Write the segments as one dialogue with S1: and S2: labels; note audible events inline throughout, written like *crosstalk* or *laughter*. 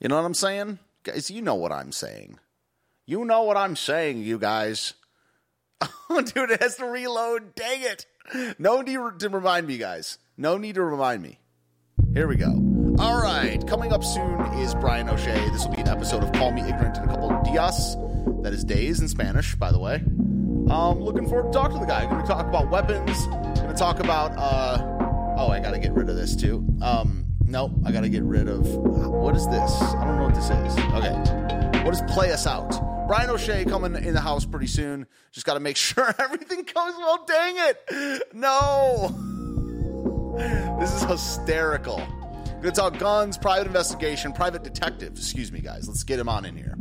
S1: You know what I'm saying? Guys, you know what I'm saying. You know what I'm saying, you guys. Oh, *laughs* dude, it has to reload. Dang it. No need to remind me, guys. No need to remind me. Here we go. All right. Coming up soon is Brian O'Shea. This will be an episode of Call Me Ignorant and a couple of dias. That is days in Spanish, by the way. Um, looking forward to talking to the guy. Going to talk about weapons. Going to talk about. Uh, oh, I got to get rid of this too. Um, no, I got to get rid of. What is this? I don't know what this is. Okay. What is Play Us Out? Brian O'Shea coming in the house pretty soon. Just got to make *laughs* sure everything goes well. Dang it. No. This is hysterical. Gonna talk guns, private investigation, private detective. Excuse me, guys. Let's get him on in here.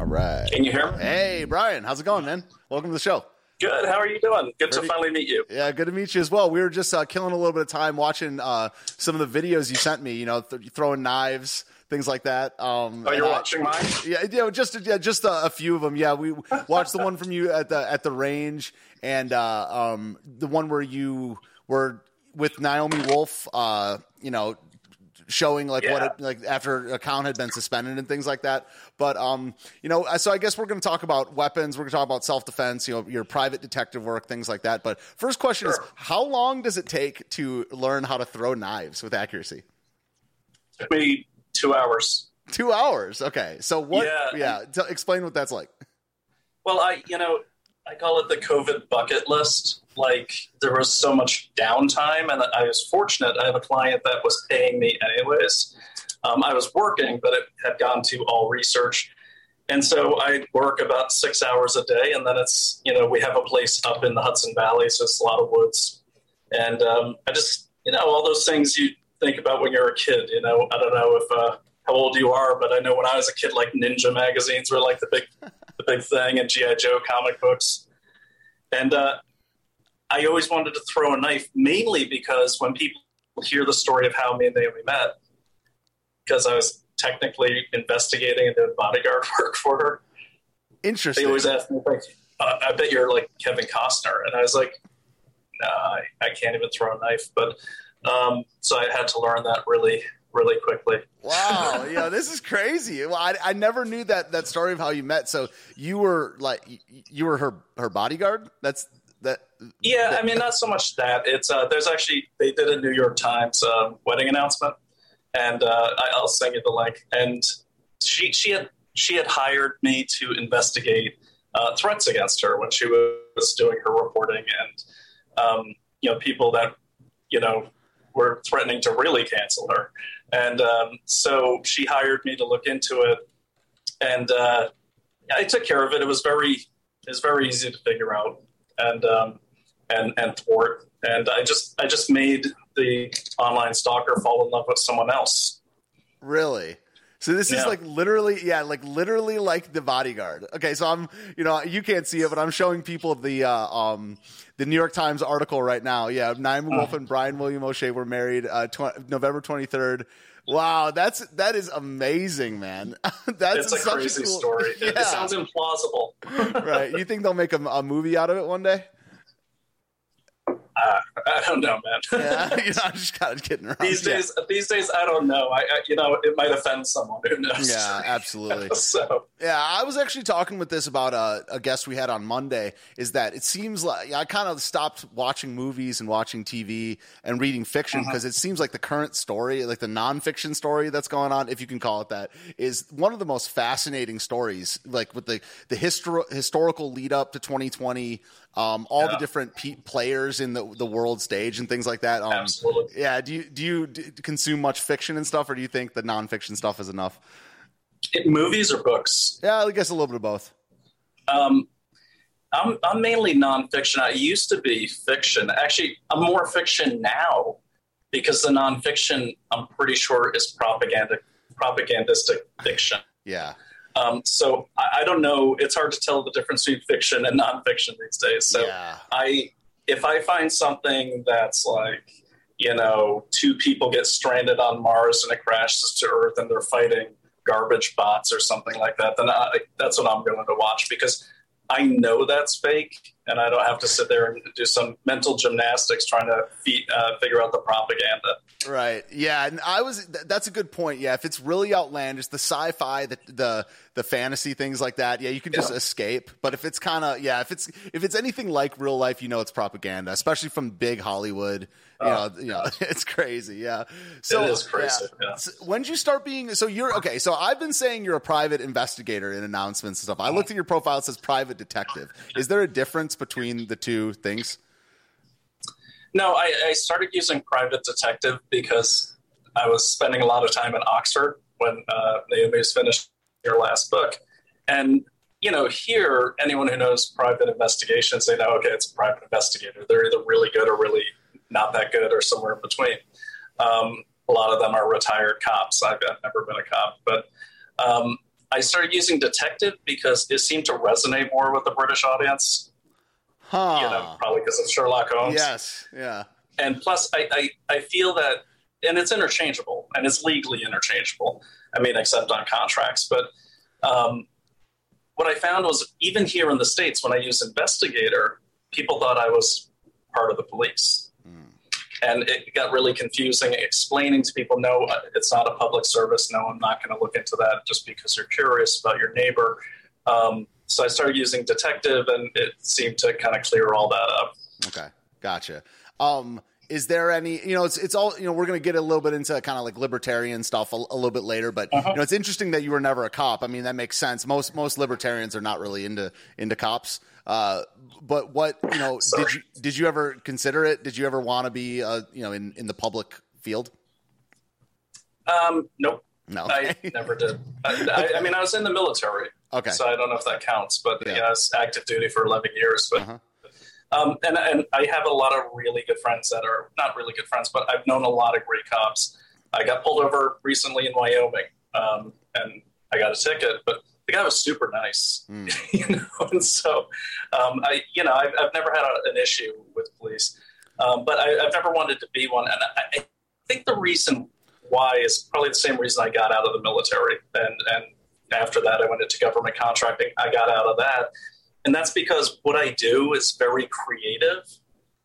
S1: All right.
S2: Can you hear me?
S1: Hey, Brian. How's it going, man? Welcome to the show.
S2: Good. How are you doing? Good
S1: Pretty-
S2: to finally meet you.
S1: Yeah, good to meet you as well. We were just uh, killing a little bit of time watching uh, some of the videos you sent me. You know, th- throwing knives, things like that. Um,
S2: Oh, you're
S1: and I-
S2: watching mine?
S1: Yeah, you know, just yeah, just a, a few of them. Yeah, we watched the one from you at the at the range, and uh, um, the one where you were with Naomi Wolf. Uh, you know, showing like what it, like after account had been suspended and things like that. But um, you know, so I guess we're going to talk about weapons. We're going to talk about self defense. You know, your private detective work, things like that. But first question is, how long does it take to learn how to throw knives with accuracy?
S2: Took me two hours.
S1: Two hours. Okay. So what?
S2: Yeah.
S1: Yeah. T- explain what that's like.
S2: Well, I, you know, I call it the COVID bucket list. Like there was so much downtime, and I was fortunate. I have a client that was paying me anyways. Um, I was working, but it had gone to all research, and so I work about six hours a day. And then it's you know we have a place up in the Hudson Valley, so it's a lot of woods, and um, I just you know all those things you think about when you're a kid. You know, I don't know if uh, how old you are, but I know when I was a kid, like Ninja magazines were like the big the big thing, and GI Joe comic books, and uh, I always wanted to throw a knife, mainly because when people hear the story of how me and Naomi met, because I was technically investigating and doing bodyguard *laughs* work for her,
S1: Interesting.
S2: they always ask me, like, uh, I bet you're like Kevin Costner. And I was like, nah, I, I can't even throw a knife. But um, so I had to learn that really, really quickly.
S1: Wow, *laughs* yeah, this is crazy. Well, I, I never knew that that story of how you met. So you were like you were her her bodyguard. That's that.
S2: Yeah, I mean, not so much that. It's uh, there's actually they did a New York Times um, wedding announcement, and uh, I, I'll send you the link. And she she had she had hired me to investigate uh, threats against her when she was doing her reporting, and um, you know people that you know were threatening to really cancel her. And um, so she hired me to look into it, and uh, I took care of it. It was very it was very easy to figure out, and um, and and thwart. And I just I just made the online stalker fall in love with someone else.
S1: Really? So this is like literally, yeah, like literally like the bodyguard. Okay, so I'm, you know, you can't see it, but I'm showing people the uh, um the New York Times article right now. Yeah, Naomi. Wolf and Brian William O'Shea were married uh, tw- November 23rd. Wow, that's that is amazing, man. *laughs* that's
S2: It's a crazy
S1: cool-
S2: story. *laughs* It,
S1: Yeah.
S2: it sounds implausible.
S1: right. You think they'll make a, a movie out of it one day?
S2: Uh, I don't know, man. *laughs*
S1: Yeah, *laughs* you know, I'm just kind of kidding around.
S2: these
S1: Yeah.
S2: days, these days, I don't know. I, I you know, it might offend someone. Who knows?
S1: Yeah, absolutely. *laughs*
S2: so
S1: Yeah, I was actually talking with this about a, a guest we had on Monday. Is that it seems like I kind of stopped watching movies and watching TV and reading fiction because it seems like the current story, like the nonfiction story that's going on, if you can call it that, is one of the most fascinating stories. Like with the the histor- historical lead up to 2020, um, all the different pe- players in the the world stage and things like that. Um,
S2: Absolutely.
S1: Yeah. Do you do you d- consume much fiction and stuff, or do you think the nonfiction stuff is enough?
S2: it, movies or books.
S1: Yeah, I guess a little bit of both.
S2: Um, I'm I'm mainly nonfiction. I used to be fiction. Actually, I'm more fiction now because the nonfiction I'm pretty sure is propaganda propagandistic fiction.
S1: Yeah.
S2: Um, so I, I don't know. It's hard to tell the difference between fiction and nonfiction these days. So
S1: yeah.
S2: I if I find something that's like you know two people get stranded on Mars and it crashes to Earth and they're fighting garbage bots or something like that, then I, that's what I'm going to watch because I know that's fake and I don't have to sit there and do some mental gymnastics trying to feed, uh, figure out the propaganda.
S1: Right. Yeah, and I was. That's a good point. Yeah, if it's really outlandish, the sci-fi, the the, the fantasy things like that, yeah, you can just
S2: Yeah.
S1: escape. But if it's kind of yeah, if it's if it's anything like real life, you know, it's propaganda, especially from big Hollywood. You know, you know, it's crazy. Yeah. So
S2: It is crazy, yeah.
S1: So when did you start being? So you're okay. So I've been saying you're a private investigator in announcements and stuff. I looked at your profile; it says private detective. Is there a difference between the two things?
S2: No, I, I started using private detective because I was spending a lot of time in Oxford when uh, Naomi was finished her last book, and you know, here anyone who knows private investigations, they know okay, it's a private investigator. They're either really good or really not that good, or somewhere in between. Um, a lot of them are retired cops. I've, I've never been a cop, but um, I started using detective because it seemed to resonate more with the British audience.
S1: Huh.
S2: You know, probably because of Sherlock Holmes
S1: yes. Yeah.
S2: and plus I, I, I feel that and it's interchangeable and it's legally interchangeable i mean except on contracts but um, what i found was even here in the states when i used investigator people thought i was part of the police and it got really confusing explaining to people no uh, it's not a public service. No i'm not going to look into that just because you're curious about your neighbor. Um, so i started using detective and it seemed to kind of clear all that up.
S1: Okay, gotcha. Um, is there any? You know, it's it's all. You know, we're going to get a little bit into kind of like libertarian stuff a, a little bit later, but
S2: Uh-huh.
S1: you know, it's interesting that you were never a cop. I mean, that makes sense. Most most libertarians are not really into into cops. Uh, but what you know, *laughs* did you did you ever consider it? Did you ever want to be uh, you know in in the public field?
S2: um, nope
S1: No.
S2: I never did. I, I, I mean, I was in the military,
S1: okay.
S2: so I don't know if that counts. But
S1: Yeah.
S2: yeah, I was active duty for eleven years. But
S1: Uh-huh.
S2: Um, and and I have a lot of really good friends that are not really good friends, but I've known a lot of great cops. I got pulled over recently in Wyoming, um, and I got a ticket, but the guy was super nice,
S1: Mm. *laughs*
S2: you know. And so, um, I you know, I've, I've never had a, an issue with police, um, but I, I've never wanted to be one, and I, I think the reason why is probably the same reason I got out of the military. And, and after that, I went into government contracting. I got out of that. And that's because what I do is very creative,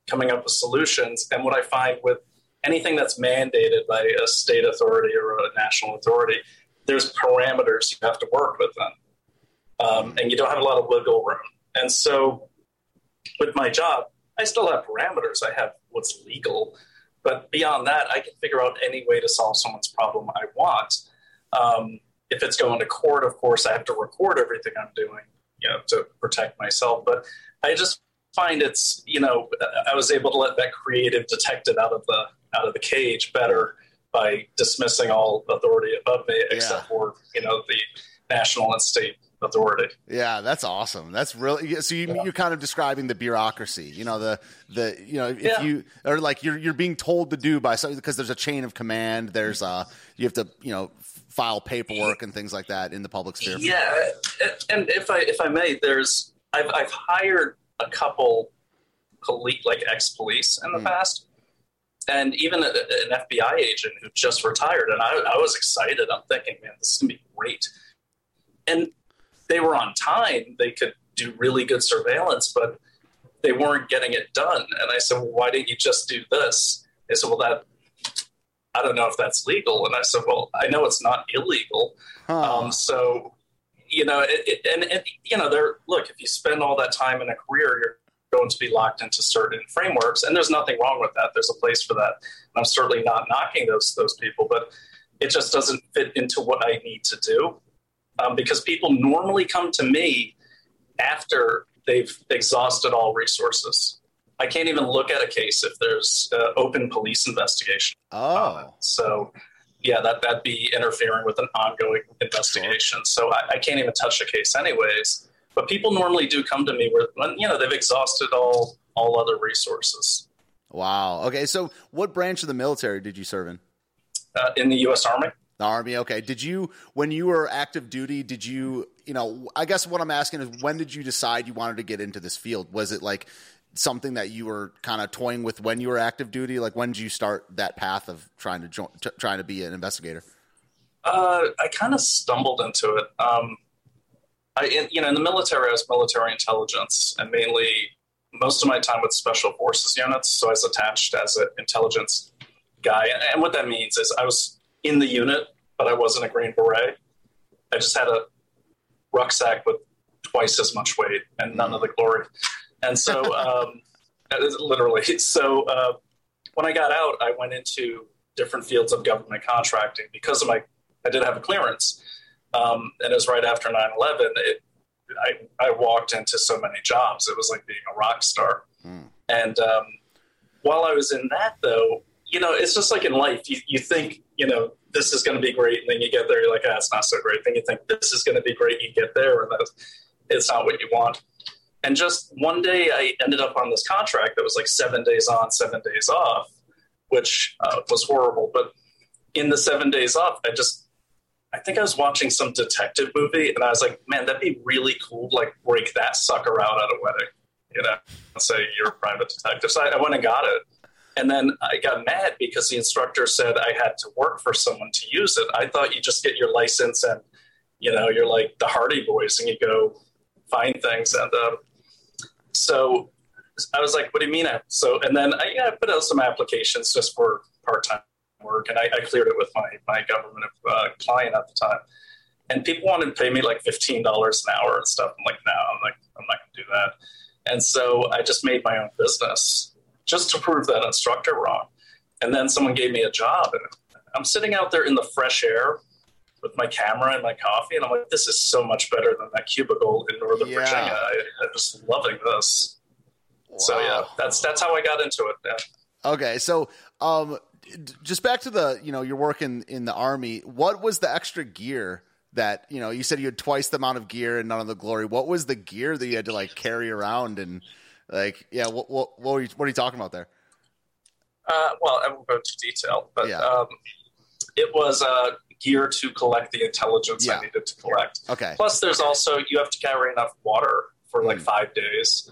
S2: coming up with solutions. And what I find with anything that's mandated by a state authority or a national authority, there's parameters you have to work within. Um, and you don't have a lot of wiggle room. And so with my job, I still have parameters. I have what's legal. But beyond that, I can figure out any way to solve someone's problem I want. Um, if it's going to court, of course, I have to record everything I'm doing, you know, to protect myself. But I just find it's, you know, I was able to let that creative detective out of the out of the cage better by dismissing all authority above me, except for you know the national and state authority.
S1: Yeah, that's awesome. That's really so. You,
S2: Yeah.
S1: You're kind of describing the bureaucracy. You know the the you know if
S2: Yeah.
S1: you or like you're you're being told to do by something because there's a chain of command. There's uh you have to you know file paperwork and things like that in the public sphere.
S2: Yeah, and if I if I may, there's I've I've hired a couple police like ex police in the
S1: Hmm.
S2: past, and even a, an FBI agent who just retired, and I, I was excited. I'm thinking, man, this is gonna be great, and they were on time. They could do really good surveillance, but they weren't getting it done. And I said, well, why didn't you just do this? They said, well, that. I don't know if that's legal. And I said, well, I know it's not illegal.
S1: Huh.
S2: Um, so, you know, it, it, and, and you know, there. Look, if you spend all that time in a career, you're going to be locked into certain frameworks, and there's nothing wrong with that. There's a place for that. And I'm certainly not knocking those those people, but it just doesn't fit into what I need to do um, because people normally come to me after they've exhausted all resources. I can't even look at a case if there's uh, open police investigation
S1: oh,
S2: So, yeah, that that'd be interfering with an ongoing investigation. So I, I can't even touch a case, anyways. But people normally do come to me where when you know they've exhausted all all other resources.
S1: wow. Okay, so what branch of the military did you serve in?
S2: Uh, in the U.S. Army,
S1: The army. Okay. Did you when you were active duty? Did you you know? I guess what I'm asking is when did you decide you wanted to get into this field? Was it like something that you were kind of toying with when you were active duty? Like when did you start that path of trying to join, t- trying to be an investigator?
S2: uh, I kind of stumbled into it. Um, I, in, you know, in the military, I was military intelligence, and mainly most of my time with special forces units. So I was attached as an intelligence guy. And, and what that means is I was in the unit, but I wasn't a Green Beret. I just had a rucksack with twice as much weight and none of the glory. And so, *laughs* um, literally, so uh, when I got out, I went into different fields of government contracting because of my, I did have a clearance. Um, and it was right after 9 11. I, I walked into so many jobs. It was like being a rock star. Mm. And um, while I was in that, though, you know, it's just like in life. You, you think, you know, this is going to be great. And then you get there, you're like, ah, it's not so great. Then you think this is going to be great. You get there, and that's, it's not what you want. And just one day, I ended up on this contract that was like seven days on, seven days off, which uh, was horrible. But in the seven days off, I just I think I was watching some detective movie, and I was like, man, that'd be really cool to like break that sucker out at a wedding, you know, and say you're a private detective. So I, I went and got it. And then I got mad because the instructor said I had to work for someone to use it. I thought you just get your license and, you know, you're like the Hardy Boys and you go find things. And um, so I was like, what do you mean? So, and then I, yeah, I put out some applications just for part time work, and I, I, cleared it with my my government uh, client at the time. And people wanted to pay me like fifteen dollars an hour and stuff. I'm like, no, I'm like, I'm not to do that. And so I just made my own business just to prove that instructor wrong. And then someone gave me a job, and I'm sitting out there in the fresh air with my camera and my coffee, and I'm like, this is so much better than that cubicle in Northern yeah. Virginia. I, am just loving this. Wow. So yeah, that's that's how I got into it. Yeah.
S1: Okay, so um, just back to the you know you're working in the army. What was the extra gear that you know? You said you had twice the amount of gear and none of the glory. What was the gear that you had to like carry around and like yeah? What what what, you, what are you talking about there?
S2: Uh, well, I won't go into detail, but yeah. um, it was uh, gear to collect the intelligence yeah. I needed to collect.
S1: Okay.
S2: Plus, there's also you have to carry enough water for like mm. five days,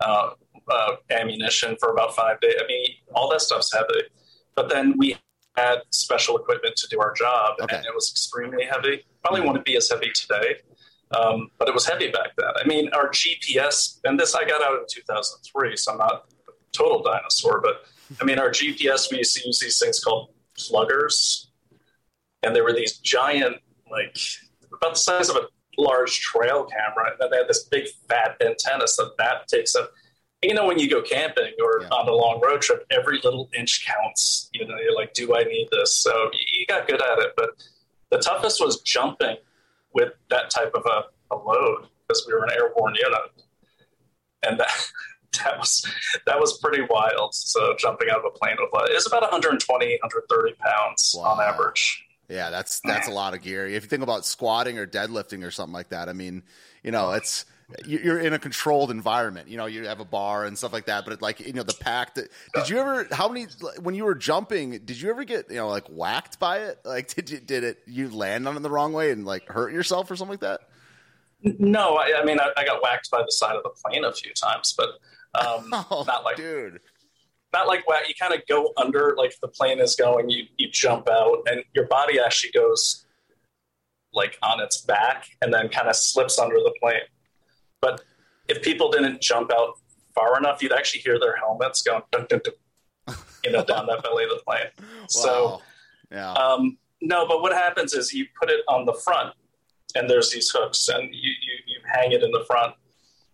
S2: uh, uh, ammunition for about five days. I mean, all that stuff's heavy. But then we had special equipment to do our job, okay. and it was extremely heavy. Probably mm-hmm. wouldn't be as heavy today, um, but it was heavy back then. I mean, our GPS, and this I got out in 2003, so I'm not a total dinosaur, but I mean, our GPS, we used to use these things called pluggers, and there were these giant, like about the size of a large trail camera, and they had this big fat antenna, so that takes up you know, when you go camping or yeah. on a long road trip, every little inch counts. You know, you're like, do I need this? So you got good at it. But the toughest was jumping with that type of a, a load because we were an airborne unit. And that, *laughs* that was that was pretty wild. So jumping out of a plane with it's about 120, 130 pounds wow. on average.
S1: Yeah, that's that's a lot of gear. If you think about squatting or deadlifting or something like that, I mean, you know, it's you're in a controlled environment. You know, you have a bar and stuff like that. But it, like, you know, the pack. That, did you ever? How many? When you were jumping, did you ever get you know like whacked by it? Like, *laughs* did you did it? You land on it the wrong way and like hurt yourself or something like that?
S2: No, I, I mean, I, I, got whacked by the side of the plane a few times, but um, *laughs*
S1: oh, not like dude.
S2: Not like whack. You kind of go under, like the plane is going. You you jump out, and your body actually goes like on its back, and then kind of slips under the plane. But if people didn't jump out far enough, you'd actually hear their helmets going, dun, dun, dun, you know, down that belly of the plane. *laughs* Wow. So,
S1: yeah.
S2: Um, no, but what happens is you put it on the front, and there's these hooks, and you, you, you hang it in the front,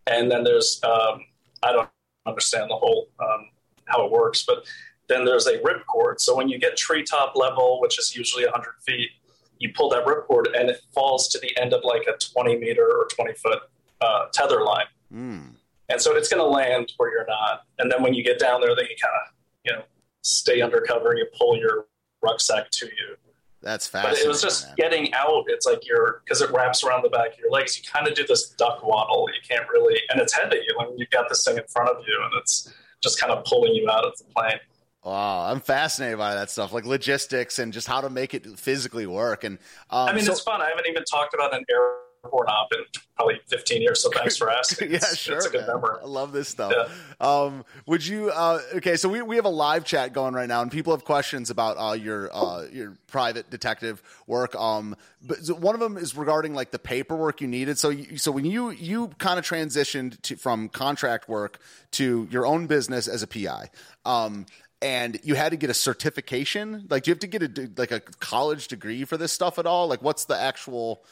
S2: and then there's um, I don't understand the whole um, how it works, but then there's a rip cord. So when you get treetop level, which is usually 100 feet, you pull that rip cord, and it falls to the end of like a 20 meter or 20 foot uh, tether line.
S1: Mm.
S2: And so it's going to land where you're not. And then when you get down there, then you kind of, you know, stay undercover and you pull your rucksack to you.
S1: That's fascinating.
S2: But it was just man. getting out. It's like you're, because it wraps around the back of your legs, you kind of do this duck waddle. You can't really, and it's heavy. When you've got this thing in front of you and it's just kind of pulling you out of the plane.
S1: Wow, I'm fascinated by that stuff, like logistics and just how to make it physically work. And um,
S2: I mean, so- it's fun. I haven't even talked about an air airport hop in probably 15 years. So thanks for *laughs* asking.
S1: yeah,
S2: It's-
S1: sure.
S2: It's a good
S1: man.
S2: memory.
S1: I love this stuff.
S2: Yeah.
S1: Um, would you? Uh, okay, so we, we have a live chat going right now, and people have questions about uh, your uh, your private detective work. Um, but one of them is regarding like the paperwork you needed. So you, so when you you kind of transitioned to from contract work to your own business as a PI. Um, and you had to get a certification. Like, do you have to get a like a college degree for this stuff at all? Like, what's the actual?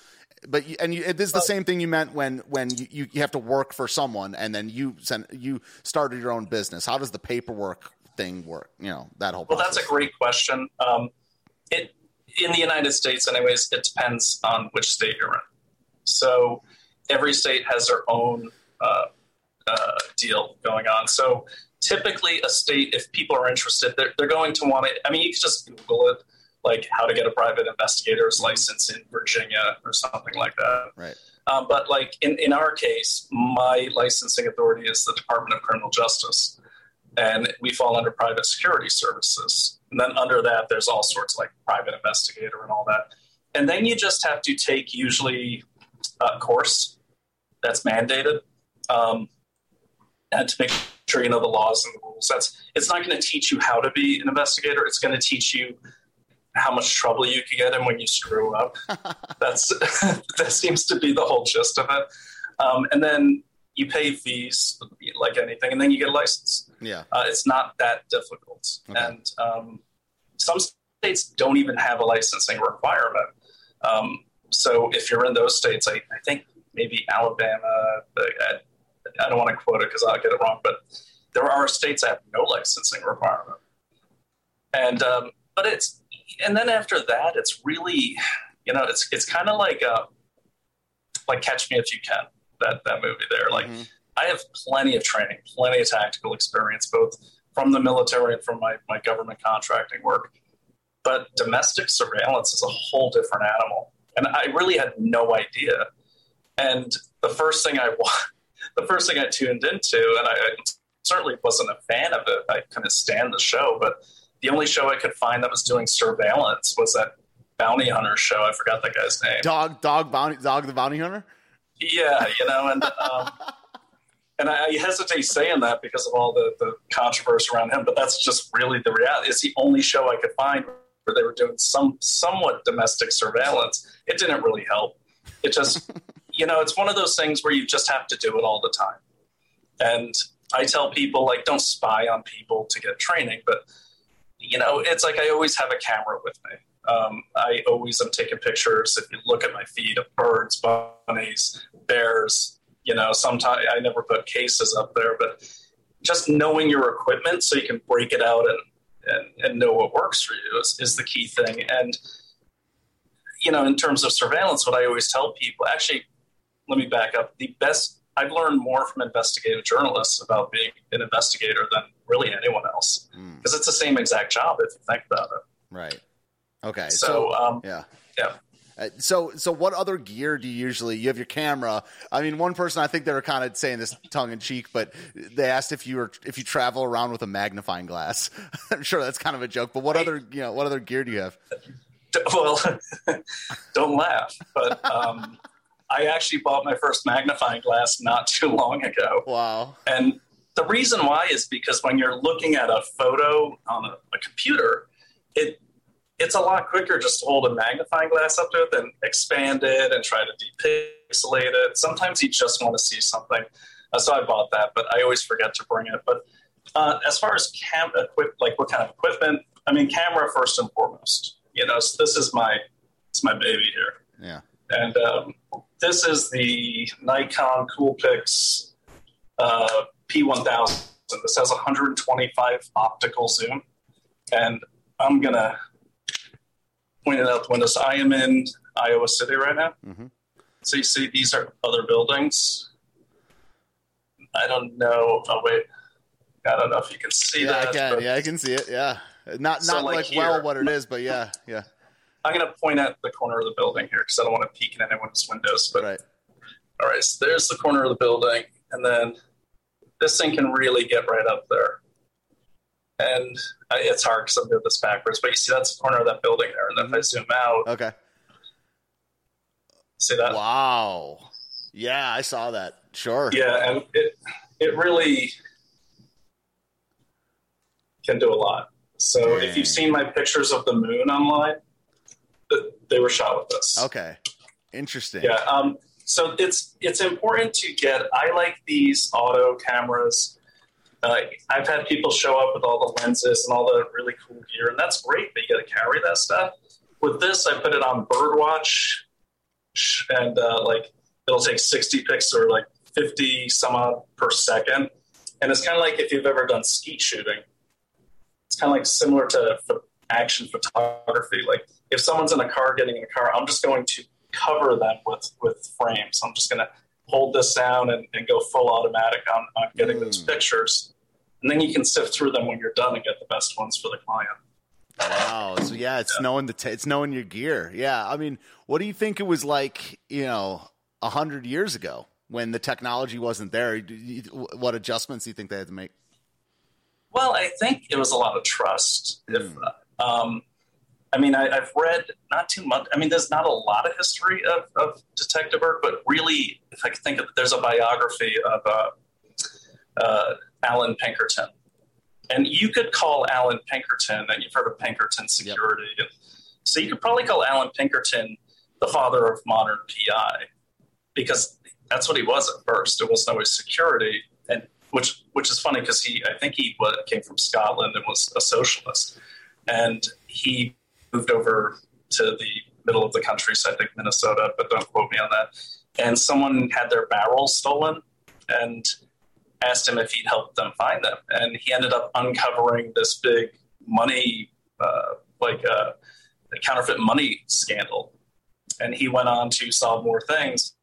S1: But you, and you, this is the same thing you meant when when you, you, have to work for someone and then you send you started your own business. How does the paperwork thing work? You know that whole.
S2: Well,
S1: Process.
S2: that's a great question. Um, it in the United States, anyways, it depends on which state you're in. So every state has their own uh, uh, deal going on. So typically, a state, if people are interested, they're, they're going to want to. I mean, you can just Google it, like how to get a private investigator's license in Virginia or something like that.
S1: right.
S2: Um, but like in, in our case, my licensing authority is the Department of Criminal Justice, and we fall under private security services. And then under that, there's all sorts like private investigator and all that. And then you just have to take usually a course that's mandated, um, and to make sure you know the laws and the rules. That's it's not going to teach you how to be an investigator. It's going to teach you how much trouble you could get in when you screw up. *laughs* That's *laughs* that seems to be the whole gist of it. Um, and then you pay fees like anything, and then you get a license.
S1: Yeah.
S2: Uh, it's not that difficult,
S1: Okay.
S2: and um, some states don't even have a licensing requirement. Um, so if you're in those states, I, I think maybe Alabama. I, I don't want to quote it because I'll get it wrong, but there are states that have no licensing requirement. And um, but it's and then after that, it's really you know it's it's kind of like uh, like Catch Me If You Can that that movie there. Like
S1: Mhm.
S2: I have plenty of training, plenty of tactical experience, both from the military and from my, my government contracting work. But domestic surveillance is a whole different animal. And I really had no idea. And the first thing I *laughs* the first thing I tuned into, and I, I certainly wasn't a fan of it. I couldn't stand the show, but the only show I could find that was doing surveillance was that bounty hunter show. I forgot that guy's name.
S1: Dog, dog, bounty, dog, the bounty hunter.
S2: Yeah, you know, and um, *laughs* and I hesitate saying that because of all the, the controversy around him, but that's just really the reality. It's the only show I could find where they were doing some somewhat domestic surveillance. It didn't really help. It just, *laughs* you know, it's one of those things where you just have to do it all the time. And I tell people like, don't spy on people to get training, but you know, it's like I always have a camera with me. Um, I always am taking pictures. If you look at my feed of birds, bunnies, bears, you know, sometimes I never put cases up there, but just knowing your equipment so you can break it out and, and, and know what works for you is, is the key thing. And, you know, in terms of surveillance, what I always tell people, actually, let me back up. The best, I've learned more from investigative journalists about being an investigator than really anyone else
S1: Mm,
S2: because it's the same exact job if you think about it.
S1: right. Okay.
S2: So,
S1: So,
S2: um,
S1: yeah.
S2: yeah.
S1: Uh, so, so what other gear do you usually? You have your camera. I mean, one person I think they were kind of saying this tongue in cheek, but they asked if you were if you travel around with a magnifying glass. *laughs* I'm sure that's kind of a joke, but what other you know what other gear do you have? *laughs*
S2: Well, *laughs* don't laugh, but um, I actually bought my first magnifying glass not too long ago.
S1: Wow.
S2: And the reason why is because when you're looking at a photo on a, a computer, it it's a lot quicker just to hold a magnifying glass up to it than expand it and try to depixelate it. Sometimes you just want to see something. Uh, so I bought that, but I always forget to bring it. But uh, as far as cam equip, like what kind of equipment, I mean, camera first and foremost. You know, so this is my it's my baby here.
S1: Yeah.
S2: And um, this is the Nikon Coolpix uh, P1000. This has 125 optical zoom. And I'm going to point it out the windows. I am in Iowa City right now.
S1: Mhm.
S2: So you see, these are other buildings. I don't know. Oh, wait. I don't know if you can see
S1: Yeah,
S2: that.
S1: I can. Yeah, I can see it. Yeah. Not
S2: So,
S1: not
S2: like,
S1: like, well what it is, but yeah, yeah.
S2: I'm going to point at the corner of the building here because I don't want to peek in anyone's windows. But
S1: Right.
S2: All right, so there's the corner of the building, and then this thing can really get right up there. And I, it's hard because I'm doing this backwards, but you see that's the corner of that building there. And then if I mm-hmm. zoom out,
S1: Okay.
S2: See that?
S1: Wow. Yeah, I saw that. Sure.
S2: Yeah, and it it really can do a lot. So if you've seen my pictures of the moon online, they were shot with this.
S1: Okay. Interesting.
S2: Yeah. Um, so it's it's important to get. I like these auto cameras. Uh, I've had people show up with all the lenses and all the really cool gear, and that's great. But you got to carry that stuff. With this, I put it on birdwatch, and uh, like it'll take sixty pics or like fifty some odd per second, and it's kind of like if you've ever done skeet shooting. It's kind of like similar to action photography. Like if someone's in a car getting in a car, I'm just going to cover them with with frames. I'm just going to hold this down and, and go full automatic on, on getting mm. those pictures. And then you can sift through them when you're done and get the best ones for the client.
S1: Wow. So yeah, it's yeah. knowing the t- it's knowing your gear. Yeah. I mean, what do you think it was like? You know, a hundred years ago when the technology wasn't there. What adjustments do you think they had to make?
S2: Well, I think it was a lot of trust. Mm. If um, I mean, I, have read not too much. I mean, there's not a lot of history of, of Detective Burke, but really, if I could think of, there's a biography of uh, uh, Allan Pinkerton, and you could call Allan Pinkerton, and you've heard of Pinkerton Security, yep. so you could probably call Allan Pinkerton the father of modern PI, because that's what he was at first. It wasn't always security, and which which is funny because he, I think he came from Scotland and was a socialist, and he moved over to the middle of the country, so I think Minnesota, but don't quote me on that. And someone had their barrels stolen and asked him if he'd help them find them. And he ended up uncovering this big money, uh, like uh, a counterfeit money scandal. And he went on to solve more things.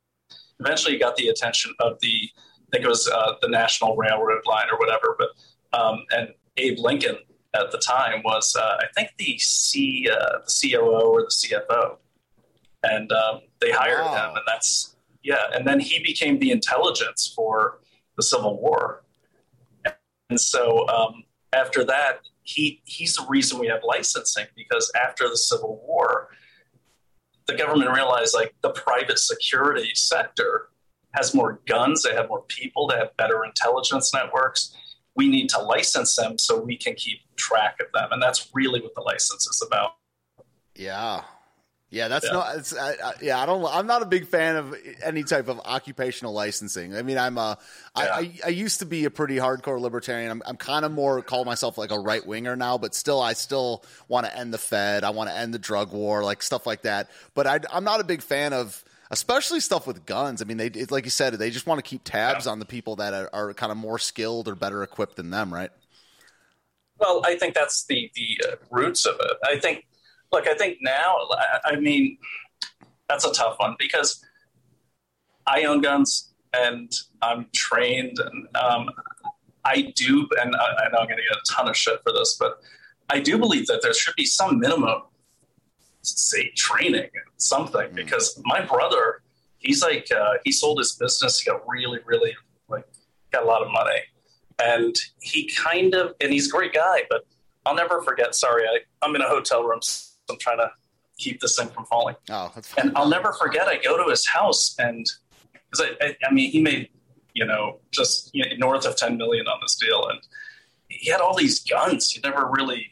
S2: Eventually, he got the attention of the, I think it was uh, the National Railroad Line or whatever, but um, and Abe Lincoln at the time was uh, I think the C uh, the COO or the CFO, and um, they hired wow. him, and that's yeah, and then he became the intelligence for the Civil War, and so um, after that, he he's the reason we have licensing because after the Civil War, the government realized like the private security sector has more guns, they have more people, they have better intelligence networks we need to license them so we can keep track of them. And that's really what the license is about.
S1: Yeah. Yeah, that's yeah. not. It's, I, I, yeah, I don't. I'm not a big fan of any type of occupational licensing. I mean, I'm a. Yeah. I, I used to be a pretty hardcore libertarian. I'm, I'm kind of more call myself like a right winger now, but still, I still want to end the Fed. I want to end the drug war, like stuff like that. But I, I'm not a big fan of especially stuff with guns. I mean, they like you said, they just want to keep tabs yeah. on the people that are, are, kind of more skilled or better equipped than them, right?
S2: Well, I think that's the the uh, roots of it. I think, look, I think now, I mean, that's a tough one because I own guns and I'm trained, and um, I do, and I, I know I'm going to get a ton of shit for this, but I do believe that there should be some minimum say training something mm. because my brother he's like uh, he sold his business he got really really like got a lot of money. And he kind of and he's a great guy but i'll never forget sorry I, i'm in a hotel room so i'm trying to keep this thing from falling.
S1: Oh
S2: and i'll never forget i go to his house and because I, I, I, mean he made you know just you know, north of 10 million on this deal. And he had all these guns. He never really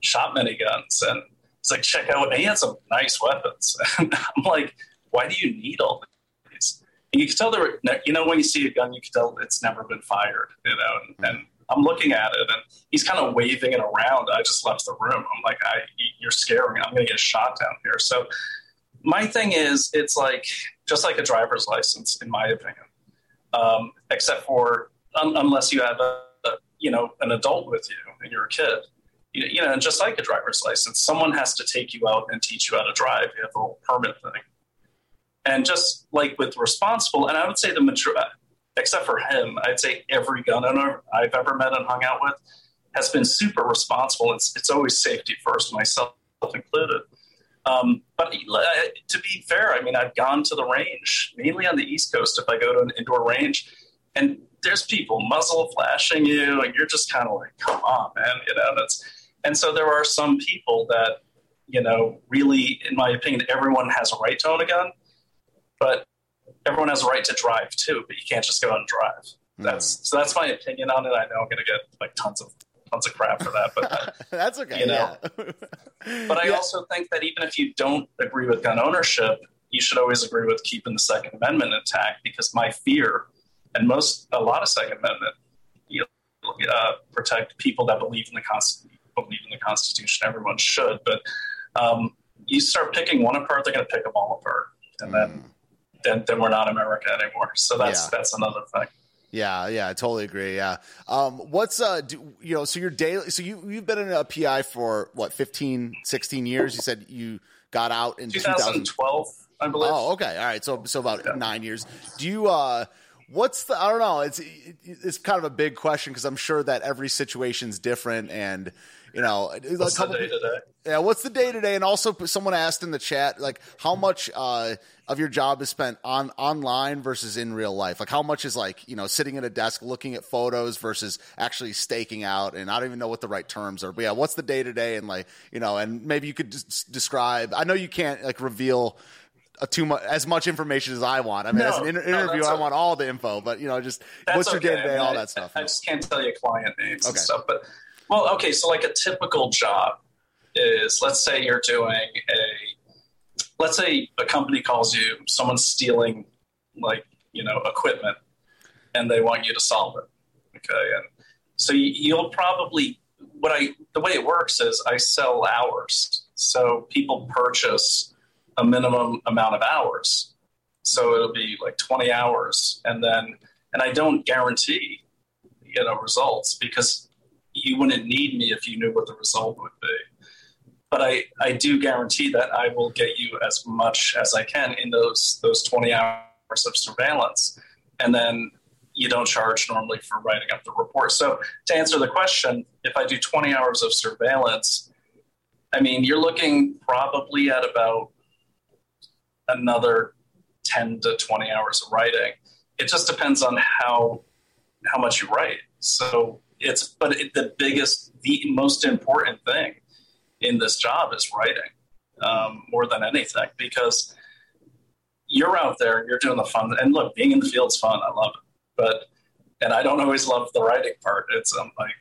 S2: shot many guns. And He's like, check out, he had some nice weapons. *laughs* And I'm like, why do you need all these? And you can tell there, were, you know, when you see a gun, you can tell it's never been fired, you know, and, and I'm looking at it and he's kind of waving it around. I just left the room. I'm like, I, you're scaring me. I'm going to get shot down here. So my thing is, it's like, just like a driver's license, in my opinion, um, except for un- unless you have a, a, you know, an adult with you and you're a kid you know, and just like a driver's license, someone has to take you out and teach you how to drive. You have the whole permit thing. And just like with responsible, and I would say the mature, except for him, I'd say every gun owner I've ever met and hung out with has been super responsible. It's, it's always safety first, myself included. Um, but uh, to be fair, I mean, I've gone to the range, mainly on the East Coast if I go to an indoor range, and there's people muzzle flashing you, and you're just kind of like, come on, man, you know, that's and so there are some people that, you know, really, in my opinion, everyone has a right to own a gun. but everyone has a right to drive too, but you can't just go out and drive. That's mm. so that's my opinion on it. I know I'm going to get like tons of tons of crap for that, but *laughs*
S1: that's okay. You know,
S2: yeah. but I yeah. also think that even if you don't agree with gun ownership, you should always agree with keeping the Second Amendment intact because my fear, and most a lot of Second Amendment, you know, uh, protect people that believe in the Constitution. Believe in the Constitution. Everyone should, but um, you start picking one apart, they're going to pick them all apart, and mm. then then then we're not America anymore. So that's yeah. that's another thing.
S1: Yeah, yeah, I totally agree. Yeah. Um, what's uh, do, you know, so your daily, so you you've been in a PI for what 15, 16 years. You said you got out in
S2: 2012, I believe.
S1: Oh, okay, all right. So so about yeah. nine years. Do you uh, what's the? I don't know. It's it's kind of a big question because I'm sure that every situation's different and you know,
S2: what's the day to day?
S1: Yeah, what's the day to day? And also, someone asked in the chat, like, how much uh, of your job is spent on online versus in real life? Like, how much is like, you know, sitting at a desk looking at photos versus actually staking out? And I don't even know what the right terms are. But yeah, what's the day to day? And like, you know, and maybe you could just describe. I know you can't like reveal too much as much information as I want. I mean, no, as an inter- no, interview, I want all the info. But you know, just what's your day to day, all that stuff.
S2: I just can't tell you client names okay. and stuff. But well, okay, so like a typical job is let's say you're doing a let's say a company calls you, someone's stealing like, you know, equipment and they want you to solve it. Okay. And so you'll probably what I the way it works is I sell hours. So people purchase a minimum amount of hours. So it'll be like 20 hours and then and I don't guarantee you know results because you wouldn't need me if you knew what the result would be. But I, I do guarantee that I will get you as much as I can in those those 20 hours of surveillance. And then you don't charge normally for writing up the report. So to answer the question, if I do 20 hours of surveillance, I mean, you're looking probably at about another 10 to 20 hours of writing. It just depends on how how much you write. So it's but it, the biggest, the most important thing in this job is writing um, more than anything because you're out there you're doing the fun. And look, being in the field is fun. I love it, but and I don't always love the writing part. It's um, like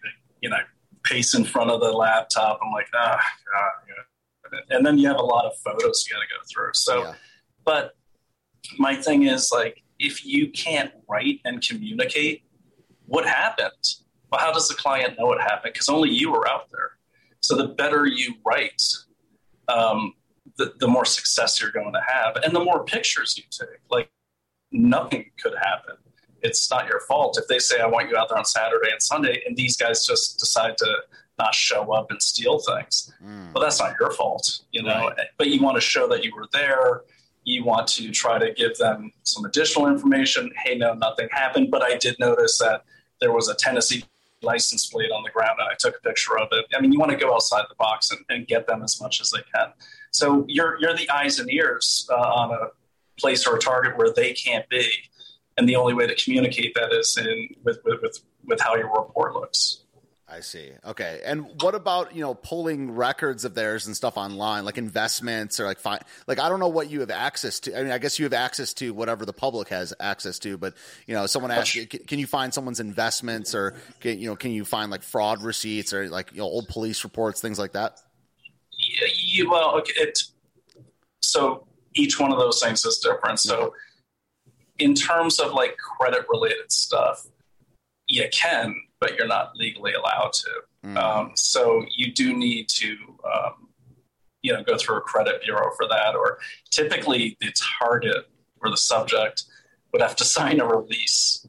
S2: you know, pace in front of the laptop. I'm like ah, God, and then you have a lot of photos you got to go through. So, yeah. but my thing is like if you can't write and communicate, what happened? Well, how does the client know it happened? Because only you were out there. So the better you write, um, the, the more success you're going to have, and the more pictures you take. Like nothing could happen. It's not your fault if they say, "I want you out there on Saturday and Sunday," and these guys just decide to not show up and steal things. Mm. Well, that's not your fault, you know. Right. But you want to show that you were there. You want to try to give them some additional information. Hey, no, nothing happened, but I did notice that there was a Tennessee license plate on the ground and I took a picture of it. I mean, you want to go outside the box and, and get them as much as they can. So you're you're the eyes and ears uh, on a place or a target where they can't be, and the only way to communicate that is in with with with, with how your report looks.
S1: I see. Okay. And what about, you know, pulling records of theirs and stuff online, like investments or like fine, like I don't know what you have access to. I mean, I guess you have access to whatever the public has access to, but you know, someone asked, can you find someone's investments or can, you know, can you find like fraud receipts or like, you know, old police reports, things like that?
S2: Yeah, well, okay, it, so each one of those things is different. So in terms of like credit related stuff, you can, but you're not legally allowed to. Mm. Um, so you do need to, um, you know, go through a credit bureau for that. Or typically, the target or the subject would have to *laughs* sign a release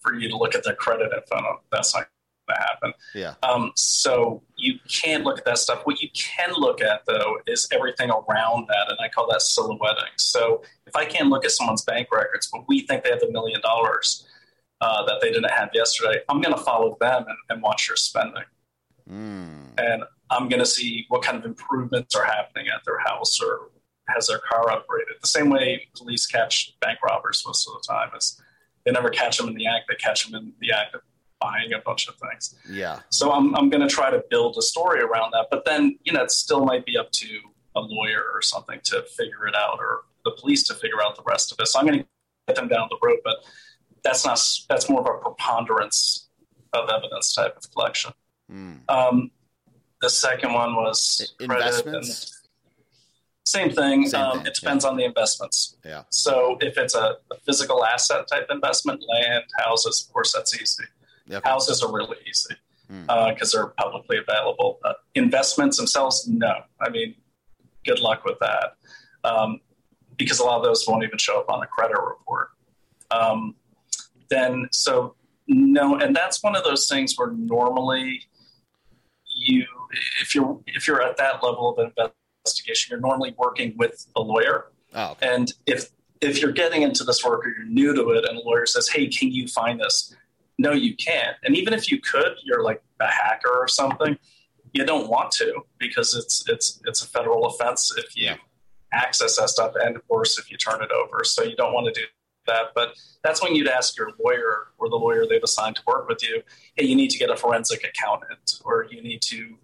S2: for you to look at their credit info. That's not going to happen.
S1: Yeah.
S2: Um, so you can't look at that stuff. What you can look at though is everything around that, and I call that silhouetting. So if I can't look at someone's bank records, but we think they have a million dollars uh, that they didn't have yesterday. I'm going to follow them and, and, watch their spending. Mm. And I'm going to see what kind of improvements are happening at their house or has their car upgraded. The same way police catch bank robbers most of the time is they never catch them in the act, they catch them in the act of buying a bunch of things.
S1: Yeah.
S2: So I'm, I'm going to try to build a story around that. But then, you know, it still might be up to a lawyer or something to figure it out or the police to figure out the rest of it. So I'm going to get them down the road, but that's not that's more of a preponderance of evidence type of collection. Mm. Um, the second one was
S1: investments.
S2: Same thing. Same um, thing. It depends yeah. on the investments.
S1: Yeah.
S2: So if it's a, a, physical asset type investment, land, houses, of course, that's easy. Yep. Houses are really easy because mm. uh, they're publicly available. Uh, investments themselves, no. I mean, good luck with that. Um, because a lot of those won't even show up on a credit report. Um, then, so no, and that's one of those things where normally you, if you're if you're at that level of investigation, you're normally working with a lawyer.
S1: Oh, okay.
S2: And if if you're getting into this work or you're new to it, and a lawyer says, "Hey, can you find this?" No, you can't. And even if you could, you're like a hacker or something. You don't want to because it's it's it's a federal offense if you yeah. access that stuff, and worse if you turn it over. So you don't want to do that. But that's when you'd ask your lawyer or the lawyer they've assigned to work with you, hey, you need to get a forensic accountant, or you need to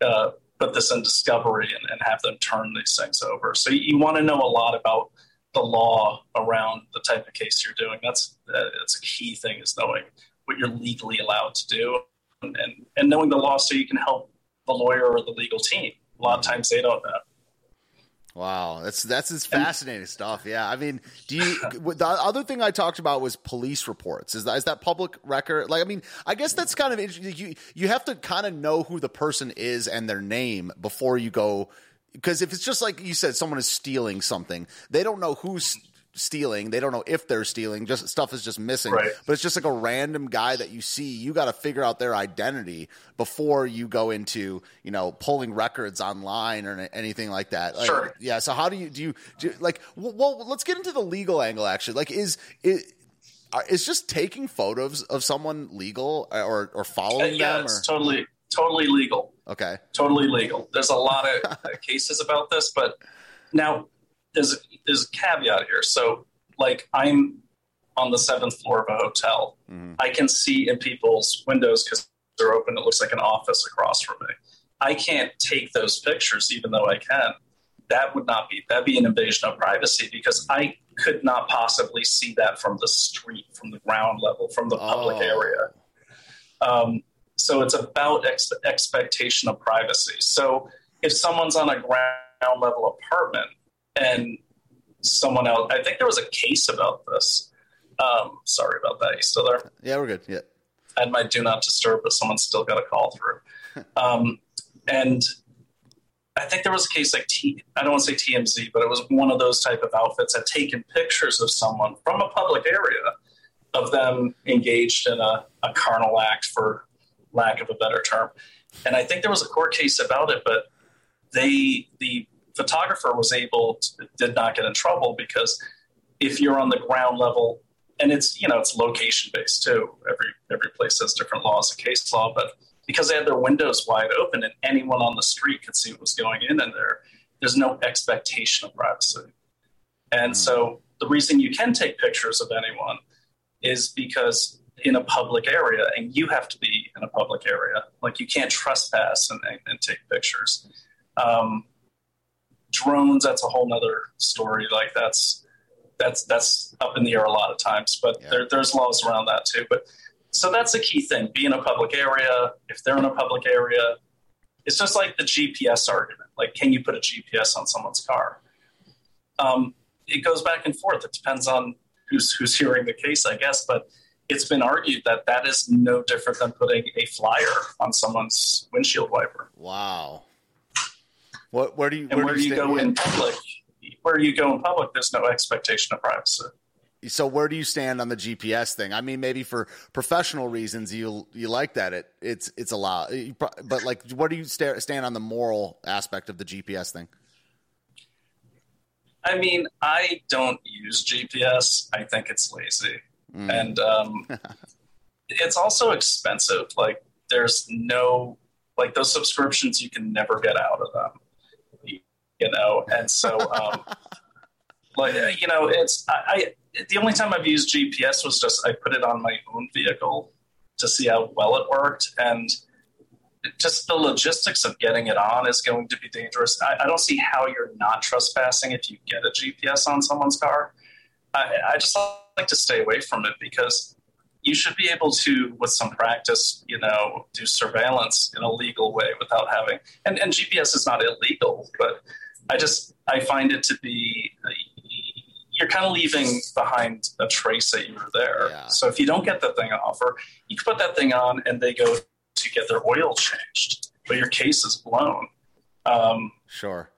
S2: uh, put this in discovery and, and, have them turn these things over. So you, you want to know a lot about the law around the type of case you're doing. That's uh, that's a key thing is knowing what you're legally allowed to do and, and, and knowing the law so you can help the lawyer or the legal team. A lot of times they don't know.
S1: Wow, that's that's just fascinating stuff. Yeah, I mean, do you? *laughs* the other thing I talked about was police reports. Is that is that public record? Like, I mean, I guess that's kind of interesting. You you have to kind of know who the person is and their name before you go. Because if it's just like you said, someone is stealing something, they don't know who's stealing. They don't know if they're stealing. Just stuff is just missing.
S2: Right.
S1: But it's just like a random guy that you see. You got to figure out their identity before you go into you know pulling records online or anything like that. Like,
S2: sure.
S1: Yeah. So how do you do you, do you like? Well, let's get into the legal angle. Actually, like is it. Is just taking photos of someone legal or or following
S2: uh, yeah,
S1: them?
S2: It's or? totally totally legal.
S1: Okay,
S2: totally legal. There's a lot of *laughs* cases about this, but now there's there's a caveat here. So, like, I'm on the seventh floor of a hotel. Mm-hmm. I can see in people's windows because they're open. It looks like an office across from me. I can't take those pictures, even though I can. That would not be that'd be an invasion of privacy because I could not possibly see that from the street, from the ground level, from the public oh. area. Um, so it's about ex- expectation of privacy. So if someone's on a ground level apartment and someone else. I think there was a case about this. Um, sorry about that. You still there?
S1: Yeah, we're good. Yeah.
S2: I had my do not disturb, but someone still got a call through. *laughs* um, and I think there was a case like T. I don't want to say TMZ, but it was one of those type of outfits had taken pictures of someone from a public area of them engaged in a, a carnal act, for lack of a better term. And I think there was a court case about it, but they the photographer was able to, did not get in trouble because if you're on the ground level and it's you know it's location based too. Every every place has different laws and case law but because they had their windows wide open and anyone on the street could see what was going in in there there's no expectation of privacy. And mm. so the reason you can take pictures of anyone is because in a public area and you have to be in a public area like you can't trespass and, and, and take pictures. Um, drones that's a whole nother story. Like that's that's that's up in the air a lot of times but yeah. there, there's laws around that too. But so that's a key thing be in a public area. If they're in a public area it's just like the gps argument. Like can you put a gps on someone's car? Um, it goes back and forth. It depends on who's who's hearing the case i guess but it's been argued that that is no different than putting a flyer on someone's windshield wiper.
S1: Wow what? Where do you?
S2: Where, and where do you, do you go in public? Where you go in public, there's no expectation of privacy.
S1: So where do you stand on the GPS thing? I mean, maybe for professional reasons, you you like that it it's it's a lot, but like, where do you st- stand on the moral aspect of the GPS thing?
S2: I mean, I don't use GPS. I think it's lazy, mm. and um, *laughs* it's also expensive. Like, there's no like those subscriptions you can never get out of them you know, and so um, *laughs* like you know, it's I, I the only time I've used GPS was just I put it on my own vehicle to see how well it worked, and just the logistics of getting it on is going to be dangerous. I, I, don't see how you're not trespassing if you get a GPS on someone's car. I, I just like to stay away from it because you should be able to, with some practice, you know, do surveillance in a legal way without having. And, and GPS is not illegal, but I just I find it to be you're kind of leaving behind a trace that you were there. Yeah. So if you don't get the thing off, or you can put that thing on and they go to get their oil changed, but your case is blown. Um,
S1: sure.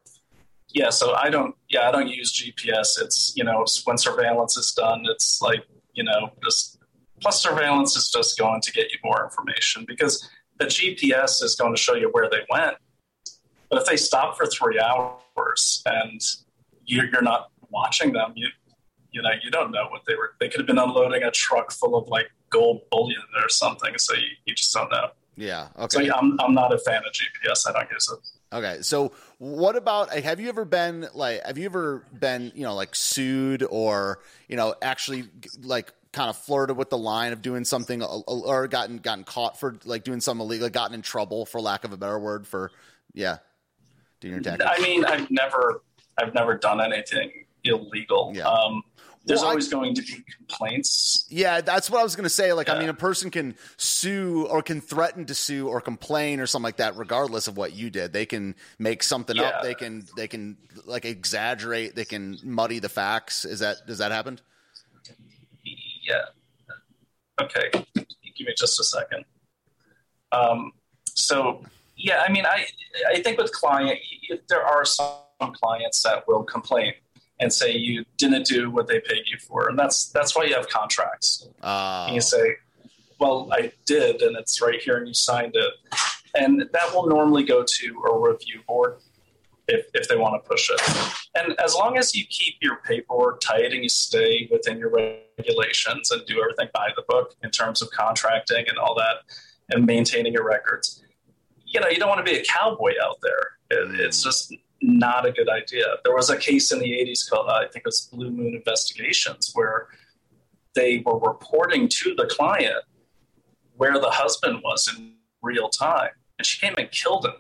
S2: Yeah, so I don't. Yeah, I don't use GPS. It's you know when surveillance is done, it's like you know just plus surveillance is just going to get you more information because the GPS is going to show you where they went. But if they stop for three hours and you're, you're not watching them, you you know you don't know what they were. They could have been unloading a truck full of like gold bullion or something. So you, you just don't know.
S1: Yeah. Okay.
S2: So yeah, I'm I'm not a fan of GPS. I don't use it.
S1: Okay, so what about have you ever been like have you ever been you know like sued or you know actually like kind of flirted with the line of doing something uh, uh, or gotten gotten caught for like doing something illegal, gotten in trouble for lack of a better word for yeah,
S2: doing your taxes? I mean, I've never I've never done anything illegal. Yeah. Um, there's well, always I, going to be complaints.
S1: Yeah, that's what I was going to say. Like, yeah. I mean, a person can sue or can threaten to sue or complain or something like that, regardless of what you did. They can make something yeah. up. They can they can like exaggerate. They can muddy the facts. Is that does that happen?
S2: Yeah. Okay. Give me just a second. Um, so yeah, I mean, I I think with client, there are some clients that will complain and say you didn't do what they paid you for, and that's that's why you have contracts. Uh. you say, "Well, I did, and it's right here, and you signed it," and that will normally go to a review board if if they want to push it. And as long as you keep your paperwork tight and you stay within your regulations and do everything by the book in terms of contracting and all that, and maintaining your records, you know, you don't want to be a cowboy out there. It, it's just not a good idea. There was a case in the 80s called, I think it was Blue Moon Investigations, where they were reporting to the client where the husband was in real time. And she came and killed him.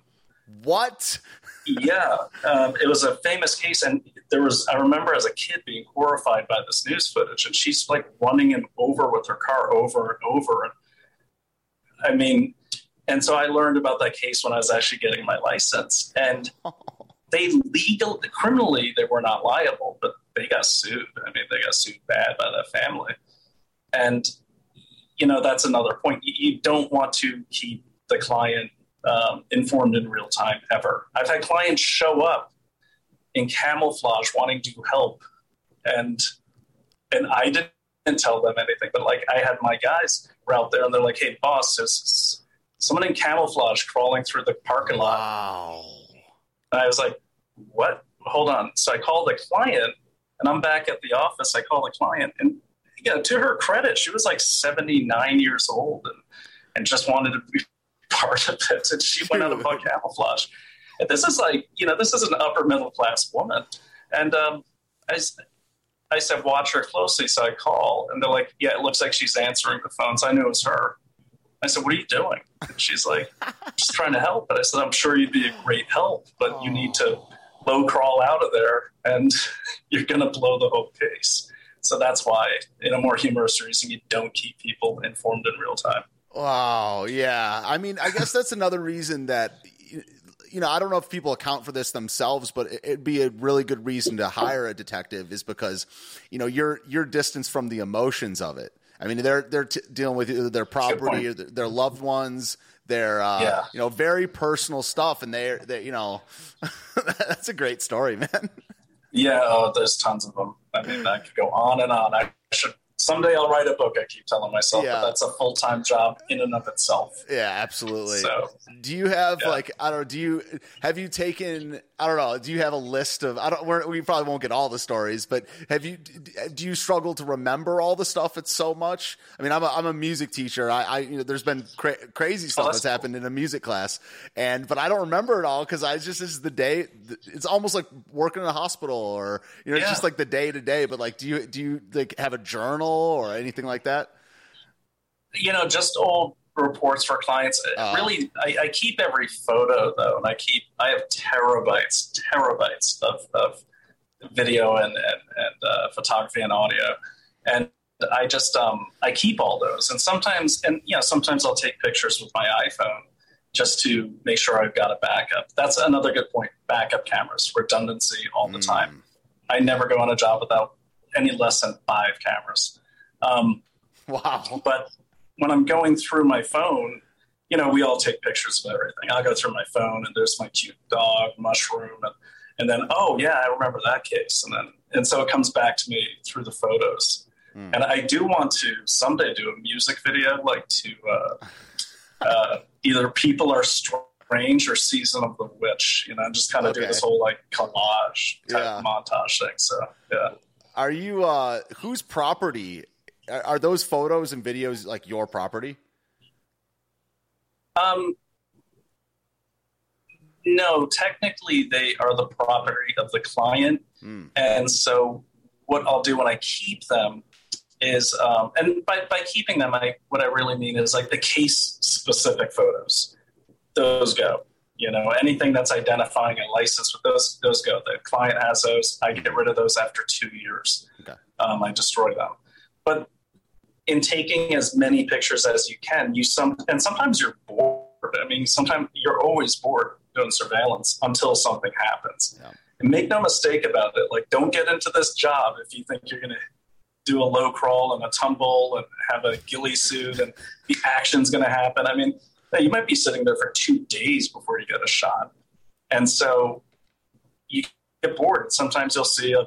S1: What?
S2: yeah. Um, it was a famous case. And there was, I remember as a kid being horrified by this news footage. And she's like running him over with her car over and over. And I mean, and so I learned about that case when I was actually getting my license. And *laughs* they legal criminally they were not liable, but they got sued. I mean, they got sued bad by that family, and you know that's another point. You don't want to keep the client um, informed in real time ever. I've had clients show up in camouflage wanting to help, and and I didn't tell them anything, but like I had my guys were out there and they're like, "Hey, boss, there's someone in camouflage crawling through the parking lot."
S1: Wow
S2: and I was like, what? Hold on. So I called the client and I'm back at the office. I call the client and you know, to her credit, she was like 79 years old and, and just wanted to be *laughs* part of it. And she went out and bought camouflage. And this is like, you know, this is an upper middle class woman. And um, I, I said, watch her closely. So I call and they're like, yeah, it looks like she's answering the phones. I knew it was her. I said, what are you doing? And she's like, just trying to help. But I said, I'm sure you'd be a great help, but you need to low crawl out of there and *laughs* you're going to blow the whole case. So that's why, in a more humorous reason, you don't keep people informed in real time.
S1: Wow. Yeah. I mean, I guess that's another reason that, you know, I don't know if people account for this themselves, but it'd be a really good reason to hire a detective is because, you know, you're, you're distanced from the emotions of it. I mean, they're they're t- dealing with their property, their loved ones, their uh, yeah. you know very personal stuff, and they're they you know *laughs* that's a great story, man.
S2: Yeah, oh, there's tons of them. I mean, I could go on and on. I should someday I'll write a book. I keep telling myself, yeah. but that's a full time job in and of itself.
S1: Yeah, absolutely. So, do you have yeah. like I don't know? Do you have you taken? I don't know. Do you have a list of? I don't. we probably won't get all the stories, but have you? Do you struggle to remember all the stuff? It's so much. I mean, I'm a, I'm a music teacher. I, I you know, there's been cra- crazy stuff oh, that's, that's happened cool. in a music class, and but I don't remember it all because I just this is the day. It's almost like working in a hospital, or you know, yeah. it's just like the day to day. But like, do you do you like have a journal? or anything like that?
S2: You know, just old reports for clients.
S1: Oh.
S2: Really, I, I keep every photo though, and I keep I have terabytes, terabytes of, of video and and, and uh, photography and audio, and I just um, I keep all those. And sometimes, and you know, sometimes I'll take pictures with my iPhone just to make sure I've got a backup. That's another good point. Backup cameras, redundancy all the
S1: Mm.
S2: time. I never go on a job without any less than five cameras. Um,
S1: Wow.
S2: but when I'm going through my phone, you know, we all take pictures of everything. I'll go through my phone and there's my cute dog, mushroom, and, and then, oh, yeah, I remember that case. And then, and so it comes back to me through the photos.
S1: Hmm.
S2: And I do want to someday do a music video, like to uh, uh, either People Are Strange or Season of the Witch, you know, just kind of do this whole like collage type
S1: Yeah.
S2: montage thing. So, yeah.
S1: Are you uh whose property are, those photos and videos like your property?
S2: Um, no, technically they are the property of the client,
S1: Hmm.
S2: and so what I'll do when I keep them is, um, and by by keeping them, I what I really mean is like the case specific photos. Those go. You know, anything that's identifying a license with those, those go. The client has those. I get rid of those after two years.
S1: Okay.
S2: Um, I destroy them. But in taking as many pictures as you can, you some and sometimes you're bored. I mean, sometimes you're always bored doing surveillance until something happens.
S1: Yeah.
S2: And make no mistake about it. Like, don't get into this job if you think you're going to do a low crawl and a tumble and have a ghillie suit and the action's going to happen. I mean, you might be sitting there for two days before you get a shot, and so you get bored. Sometimes you'll see a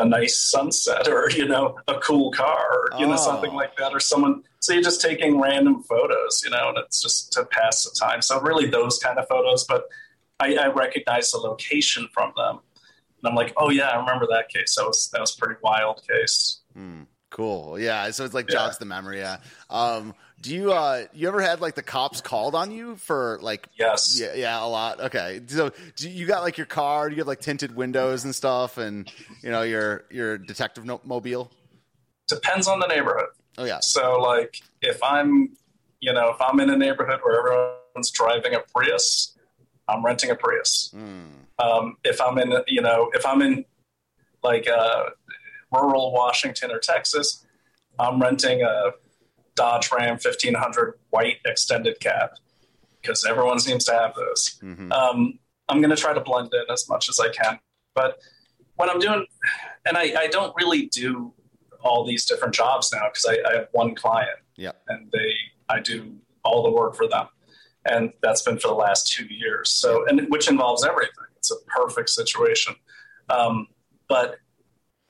S2: a nice sunset or you know a cool car or you know
S1: Oh.
S2: something like that or someone so you're just taking random photos you know and it's just to pass the time so really those kind of photos but i, I recognize the location from them and i'm like oh yeah i remember that case that was that was a pretty wild case
S1: Hmm. Cool. Yeah. So it's like
S2: Yeah.
S1: jogs the memory. Yeah. Um. Do you uh you ever had like the cops called on you for like
S2: yes.
S1: Yeah yeah a lot? Okay. So do you got like your car do you have like tinted windows and stuff and you know your your detective no- mobile?
S2: Depends on the neighborhood.
S1: Oh yeah.
S2: So like if i'm you know if i'm in a neighborhood where everyone's driving a prius i'm renting a prius.
S1: Hmm.
S2: um, if I'm in, you know, if I'm in like uh, rural Washington or Texas, I'm renting a Dodge Ram 1500 white extended cab because everyone seems to have those.
S1: Mhm.
S2: Um, I'm going to try to blend in as much as I can. But when I'm doing, and I, I don't really do all these different jobs now because I, I have one client
S1: Yep.
S2: and they, I do all the work for them. And that's been for the last two years. So, and which involves everything. It's a perfect situation. Um, but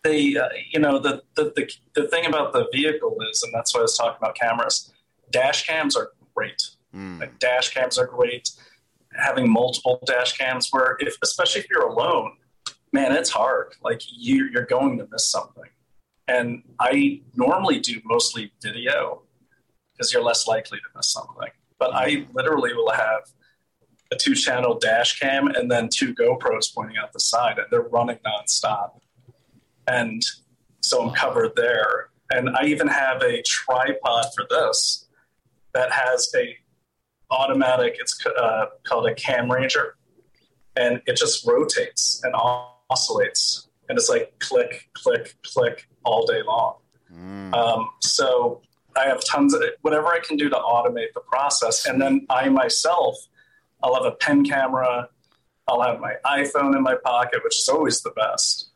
S2: they, uh, you know, the, the, the, the thing about the vehicle is, and that's why I was talking about cameras, dash cams are great.
S1: Hmm.
S2: Like dash cams are great. Having multiple dash cams, where if especially if you're alone, man, it's hard. Like you, you're going to miss something. And I normally do mostly video because you're less likely to miss something. But I literally will have a two-channel dash cam and then two GoPros pointing out the side, and they're running nonstop. And so I'm covered there. And I even have a tripod for this that has a automatic. It's uh, called a CamRanger, and it just rotates and oscillates, and it's like click, click, click all day long.
S1: Hmm.
S2: Um, so I have tons of whatever I can do to automate the process, and then I myself, I'll have a pen camera, I'll have my iPhone in my pocket, which is always the best,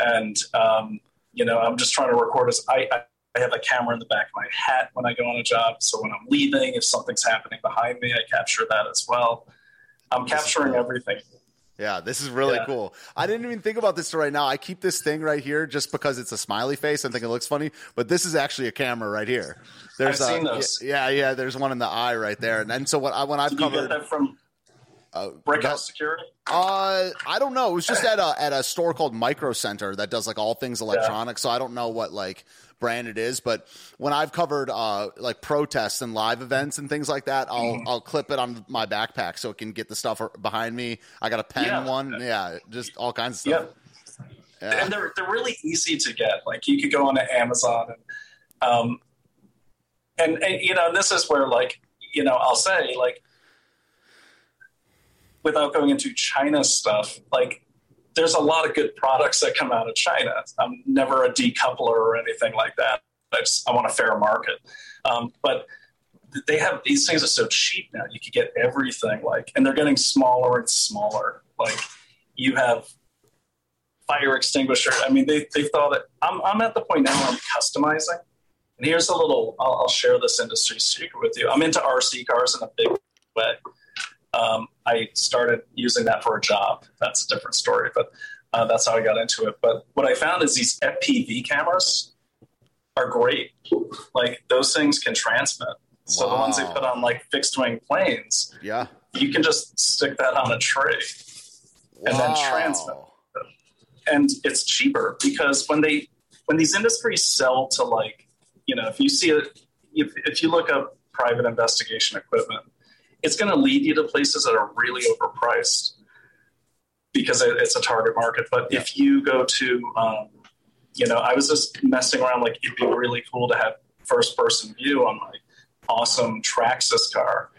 S2: and um, you know I'm just trying to record as I. I I have a camera in the back of my hat when I go on a job. So when I'm leaving, if something's happening behind me, I capture that as well. I'm
S1: This
S2: capturing
S1: cool.
S2: everything.
S1: Yeah, this is really
S2: Yeah.
S1: cool. I didn't even think about this right now. I keep this thing right here just because it's a smiley face. I think it looks funny, but this is actually a camera right here. There's
S2: I've
S1: a,
S2: seen those.
S1: Yeah, yeah. There's one in the eye right there. And then so what I when I've
S2: Did
S1: covered,
S2: that from
S1: uh,
S2: Brickhouse Security?
S1: uh, I don't know. It was just at a at a store called Micro Center that does like all things electronic. So I don't know what like brand it is, but when I've covered uh like protests and live events and things like that, I'll
S2: Mm-hmm.
S1: I'll clip it on my backpack so it can get the stuff behind me. I got a pen
S2: Yeah.
S1: one, yeah, just all kinds of
S2: Yeah.
S1: stuff. Yeah.
S2: and they're they're really easy to get. Like you could go on to Amazon and um, and, and you know, this is where like you know, I'll say like without going into China stuff, like there's a lot of good products that come out of China. I'm never a decoupler or anything like that. I just I want a fair market, um, but they have these things are so cheap now. You can get everything like, and they're getting smaller and smaller. Like you have fire extinguisher. I mean, they they've thought it. I'm I'm at the point now where I'm customizing. And here's a little. I'll, I'll share this industry secret with you. I'm into RC cars in a big way. Um, I started using that for a job. That's a different story, but uh, that's how I got into it. But what I found is these FPV cameras are great. Like those things can transmit. So wow. the ones they put on like fixed wing planes,
S1: yeah,
S2: you can just stick that on a tray wow. and then transmit. And it's cheaper because when they when these industries sell to like, you know, if you see it, if, if you look up private investigation equipment, it's going to lead you to places that are really overpriced because it's a target market. But yeah. if you go to, um, you know, I was just messing around like it'd be really cool to have first person view on my awesome Traxxas car.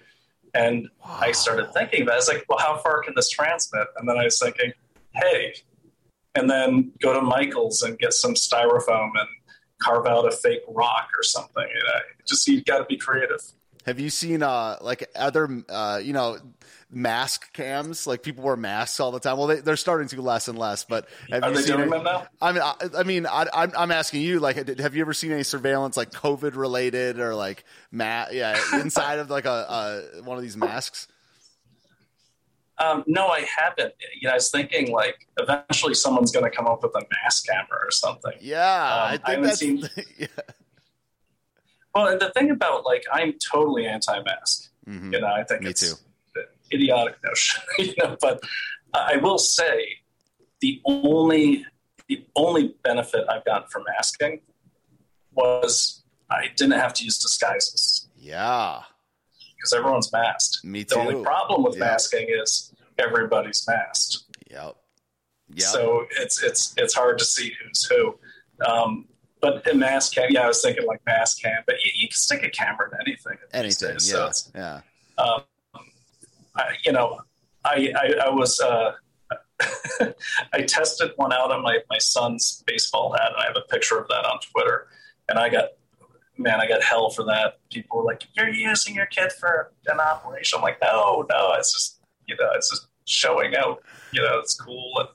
S2: And wow. I started thinking that. I was like, well, how far can this transmit? And then I was thinking, hey, and then go to Michael's and get some styrofoam and carve out a fake rock or something. You know, just you've got to be creative.
S1: Have you seen uh like other uh you know mask cams? Like people wear masks all the time. Well, they, they're starting to less and less. But
S2: have are you seen now?
S1: I mean, I, I mean, I, am I'm asking you. Like, have you ever seen any surveillance like COVID related or like ma- yeah inside of like a, a one of these masks?
S2: Um, no, I haven't. You know, I was thinking like eventually someone's going to come up with a mask camera or something.
S1: Yeah, um, I think I that's. Seen, *laughs* yeah.
S2: Well, and the thing about like I'm totally anti-mask. Mm-hmm. You know, I think
S1: Me
S2: it's
S1: too.
S2: idiotic notion. *laughs* you know, but I will say the only the only benefit I've gotten from masking was I didn't have to use disguises.
S1: Yeah.
S2: Because everyone's masked.
S1: Me too.
S2: The only problem with yep. masking is everybody's masked.
S1: Yep.
S2: Yep. So it's it's it's hard to see who's who. Um, but the mask cam, yeah, I was thinking like mask cam, but you, you can stick a camera in anything.
S1: Anything, days, yeah, so yeah.
S2: Um, I, you know, I I, I was uh, *laughs* I tested one out on my my son's baseball hat, and I have a picture of that on Twitter, and I got man, I got hell for that. People were like, "You're using your kid for an operation." I'm like, "No, no, it's just you know, it's just showing out. You know, it's cool." And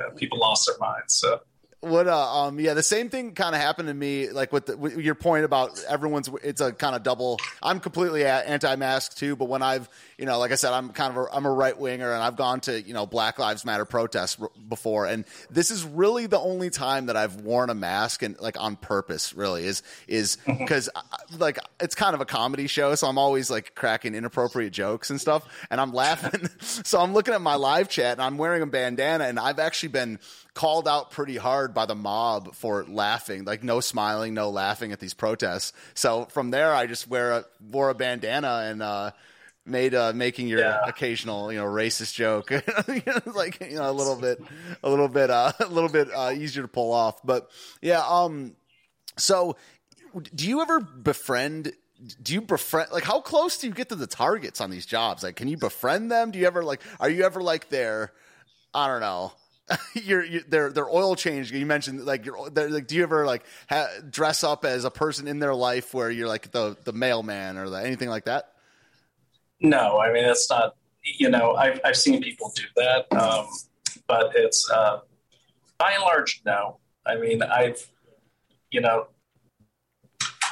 S2: know, people lost their minds. So
S1: what uh um yeah the same thing kind of happened to me like with, the, with, your point about everyone's it's a kind of double i'm completely anti-mask too but when i've you know like i said i'm kind of a, i'm a right winger and i've gone to you know black lives matter protests r- before and this is really the only time that i've worn a mask and like on purpose really is is *laughs* because like it's kind of a comedy show so i'm always like cracking inappropriate jokes and stuff and i'm laughing *laughs* so i'm looking at my live chat and i'm wearing a bandana and i've actually been called out pretty hard by the mob for laughing, like no smiling, no laughing at these protests. So from there, I just wear a wore a bandana and uh, made uh, making your yeah. occasional you know racist joke *laughs* like you know a little *laughs* bit a little bit uh, *laughs* a little bit uh, easier to pull off. But yeah, um, so do you ever befriend do you befriend like how close do you get to the targets on these jobs like can you befriend them do you ever like are you ever like there i don't know you're, you're their their oil change. You mentioned like you're like, do you ever like ha- dress up as a person in their life where you're like the the mailman or the, anything like that?
S2: No, I mean it's not. You know, I've I've seen people do that, um, but it's uh, by and large no. I mean, I've you know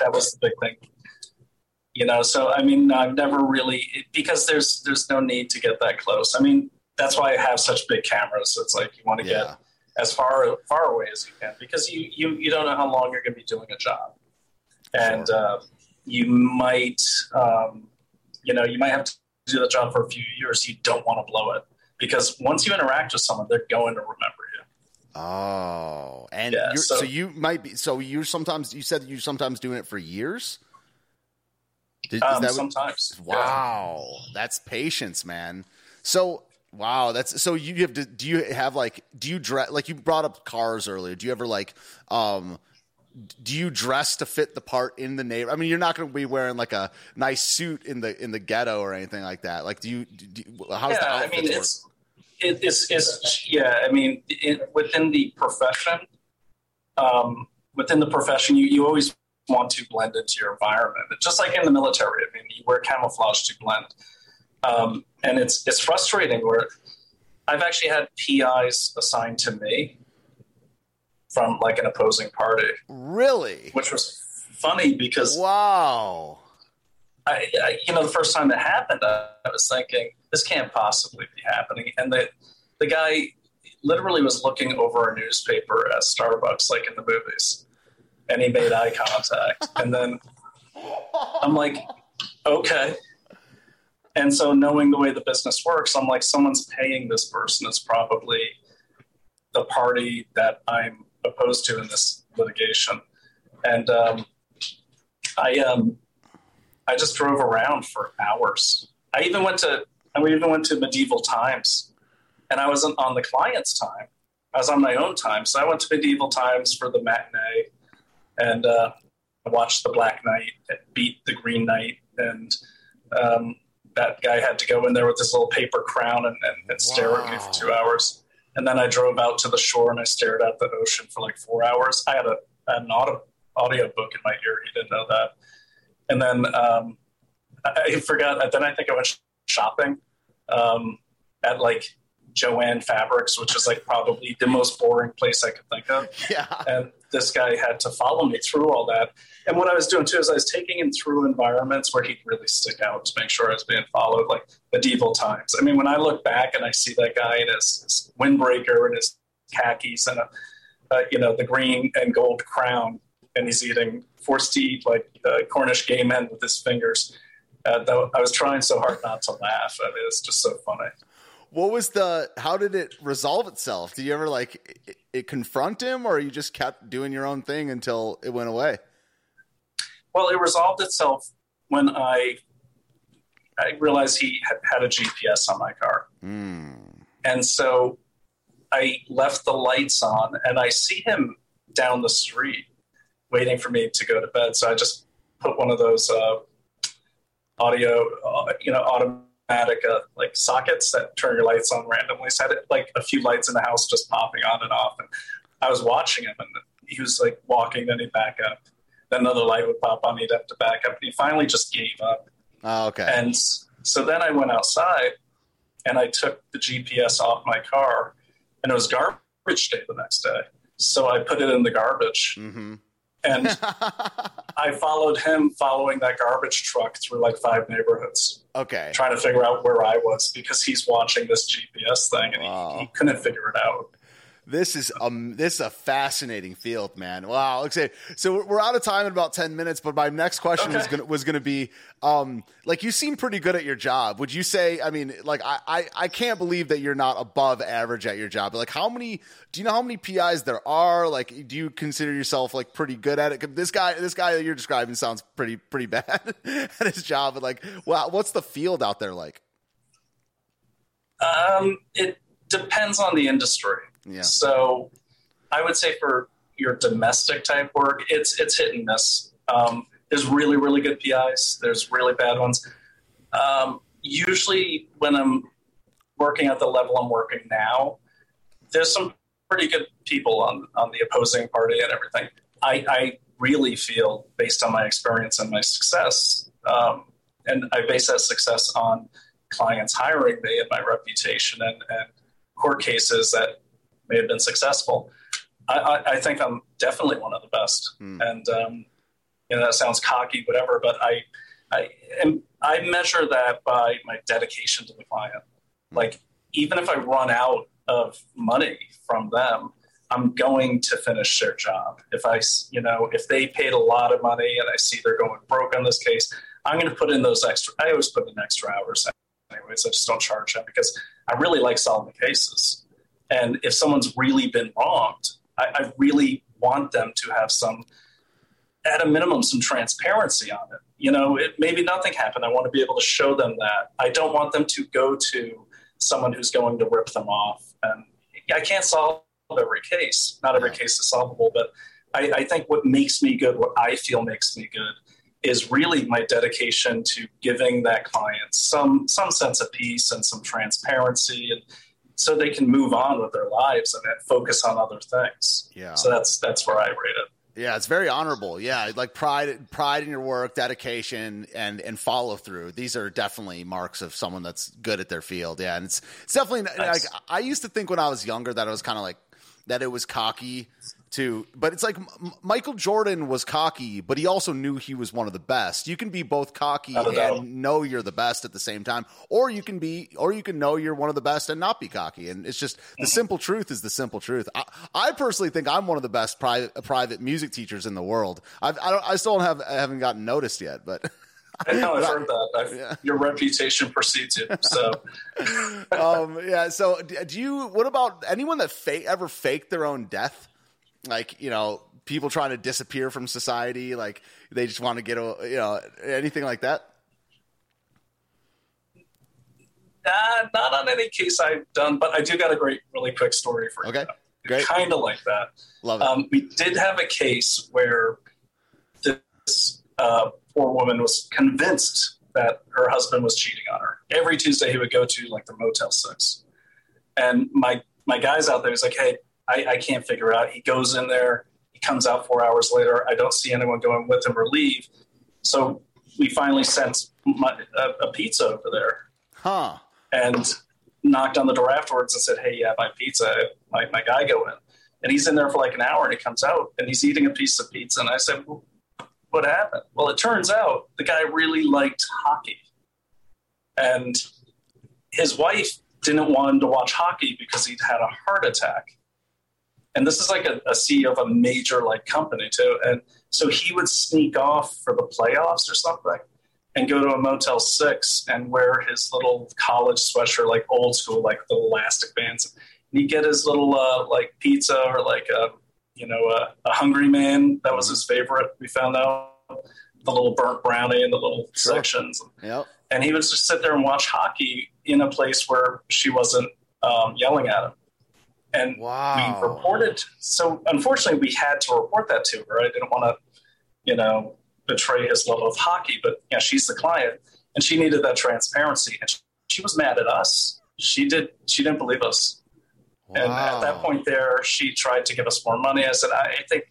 S2: that was the big thing. You know, so I mean, I've never really because there's there's no need to get that close. I mean, that's why I have such big cameras. It's like you want to yeah. get as far far away as you can because you you you don't know how long you're going to be doing a job, and sure. uh, you might um, you know you might have to do the job for a few years. You don't want to blow it because once you interact with someone, they're going to remember you.
S1: Oh, and yeah, so, so, you might be. So you sometimes you said you're sometimes doing it for years.
S2: Did, um, that sometimes.
S1: Wow, yeah. that's patience, man. So Wow, that's so you have to do you have like do you dress like you brought up cars earlier? Do you ever like um do you dress to fit the part in the neighbor? I mean, you're not going to be wearing like a nice suit in the in the ghetto or anything like that. Like, do you? Do you how's
S2: yeah,
S1: the
S2: I mean,
S1: work?
S2: it's it, it's it's yeah. I mean, it, within the profession, um, within the profession, you you always want to blend into your environment. Just like in the military, I mean, you wear camouflage to blend, um, and it's it's frustrating. Where I've actually had PIs assigned to me from like an opposing party,
S1: really?
S2: which was funny because
S1: Wow.
S2: I, I, you know, the first time it happened, I, I was thinking this can't possibly be happening. And the the guy literally was looking over a newspaper at Starbucks, like in the movies, and he made eye contact. And then I'm like, okay. And so, knowing the way the business works, I'm like, someone's paying this person. It's probably the party that I'm opposed to in this litigation. And um, I um, I just drove around for hours. I even went to I even went to medieval times, and I wasn't on the client's time. I was on my own time, so I went to medieval times for the matinee, and uh, I watched the Black Knight beat the Green Knight, and um, that guy had to go in there with his little paper crown and, and, and stare at me for two hours. And then I drove out to the shore and I stared at the ocean for like four hours. I had a an audio audio book in my ear. You didn't know that. And then um, I I forgot. Then I think I went shopping um, at like Jo-Ann Fabrics, which is like probably the most boring place I could think of.
S1: Yeah.
S2: And this guy had to follow me through all that. And what I was doing too is I was taking him through environments where he'd really stick out to make sure I was being followed, like medieval times. I mean, when I look back and I see that guy in his, his windbreaker and his khakis and a, uh, you know, the green and gold crown, and he's eating forced to eat like uh, Cornish game hen with his fingers. Uh, though I was trying so hard not to laugh. I mean, it's just so funny.
S1: What was the? How did it resolve itself? Did you ever like it, it confront him, or you just kept doing your own thing until it went away?
S2: Well, it resolved itself when I I realized he had, a GPS on my car,
S1: Hmm.
S2: and so I left the lights on, and I see him down the street waiting for me to go to bed. So I just put one of those uh, audio, uh, you know, automatic uh, like sockets that turn your lights on randomly. So I had like a few lights in the house just popping on and off, and I was watching him, and he was like walking, then he'd back up. Then another light would pop on, he'd have to back up. And he finally just gave up.
S1: Oh, okay.
S2: And so then I went outside and I took the GPS off my car, and it was garbage day the next day. So I put it in the garbage,
S1: hmm
S2: and *laughs* I followed him following that garbage truck through like five neighborhoods,
S1: okay.
S2: trying to figure out where I was because he's watching this GPS thing and
S1: Wow.
S2: he, he couldn't figure it out.
S1: This is um this is a fascinating field, man. Wow. Okay, so we're- out of time in about ten minutes, but my next question was gonna was gonna be, um, like you seem pretty good at your job. Would you say? I mean, like I, I I can't believe that you're not above average at your job. Like how many? Do you know how many PIs there are? Like, do you consider yourself like pretty good at it? This guy, this guy that you're describing sounds pretty pretty *laughs* bad at his job. But like, wow, what's the field out there like?
S2: Um, it depends on the industry.
S1: Yeah.
S2: So I would say for your domestic type work, it's it's hit and miss. Um, there's really really good PIs. There's really bad ones. Um, usually, when I'm working at the level I'm working now, there's some pretty good people on on the opposing party and everything. I, I really feel, based on my experience and my success, um, and I base that success on clients hiring me and my reputation and, and court cases that may have been successful. I, I, I think I'm definitely one of the best.
S1: Hmm.
S2: And um, you know that sounds cocky, whatever, but I I am, I measure that by my dedication to the client. Like even if I run out of money from them, I'm going to finish their job. If I you know if they paid a lot of money and I see they're going broke on this case, I'm going to put in those extra. I always put in extra hours anyways. I just don't charge them because I really like solving cases. And if someone's really been wronged, I, I really want them to have some, at a minimum, some transparency on it. You know, it, maybe nothing happened. I want to be able to show them that. I don't want them to go to someone who's going to rip them off. And I can't solve every case. Not every case is solvable, but I, I think what makes me good, what I feel makes me good, is really my dedication to giving that client some some sense of peace and some transparency and so they can move on with their lives and then focus on other things.
S1: Yeah.
S2: So that's that's where I rate it.
S1: Yeah, it's very honorable. Yeah, like pride, pride in your work, dedication, and and follow through. These are definitely marks of someone that's good at their field. Yeah, and it's it's definitely nice. like I used to think when I was younger that it was kind of like that it was cocky to but it's like M- Michael Jordan was cocky but he also knew he was one of the best you can be both cocky and know you're the best at the same time or you can be or you can know you're one of the best and not be cocky and it's just the mm-hmm. simple truth is the simple truth I, I, personally think I'm one of the best private private music teachers in the world I've, I, I still have I haven't gotten noticed yet but *laughs*
S2: I know I've heard that. *laughs* Yeah. Your reputation precedes you. So, *laughs*
S1: um, yeah. So, do you? What about anyone that fake ever faked their own death? Like you know people trying to disappear from society like they just want to get a you know anything like that
S2: uh, not on any case I've done, but I do got a great, really quick story for
S1: okay.
S2: you.
S1: Okay, great.
S2: Kind of like that.
S1: Love it.
S2: Um, we did have a case where this uh, poor woman was convinced that her husband was cheating on her. Every Tuesday, he would go to like the Motel Six, and my my guy's out there. He's like, "Hey, I, I can't figure out. He goes in there, he comes out four hours later. I don't see anyone going with him or leave. So we finally sent my, a, a, pizza over there.
S1: Huh.
S2: And knocked on the door afterwards and said, Hey, yeah, my pizza, my, my guy go in. And he's in there for like an hour and he comes out and he's eating a piece of pizza. And I said, well, What happened? Well, it turns out the guy really liked hockey. And his wife didn't want him to watch hockey because he'd had a heart attack and this is like a, a CEO of a major like company too. And so he would sneak off for the playoffs or something and go to a Motel Six and wear his little college sweatshirt, like old school, like the elastic bands. And he'd get his little uh, like pizza or like a you know a, a, Hungry Man that was his favorite. We found out the little burnt brownie and the little sure. sections.
S1: Yep.
S2: And he would just sit there and watch hockey in a place where she wasn't um, yelling at him. And
S1: wow.
S2: we reported. So unfortunately, we had to report that to her. I didn't want to, you know, betray his love of hockey, but yeah, she's the client, and she needed that transparency. And she was mad at us. She did. She didn't believe us. Wow. And at that point, there, she tried to give us more money. I said, I think,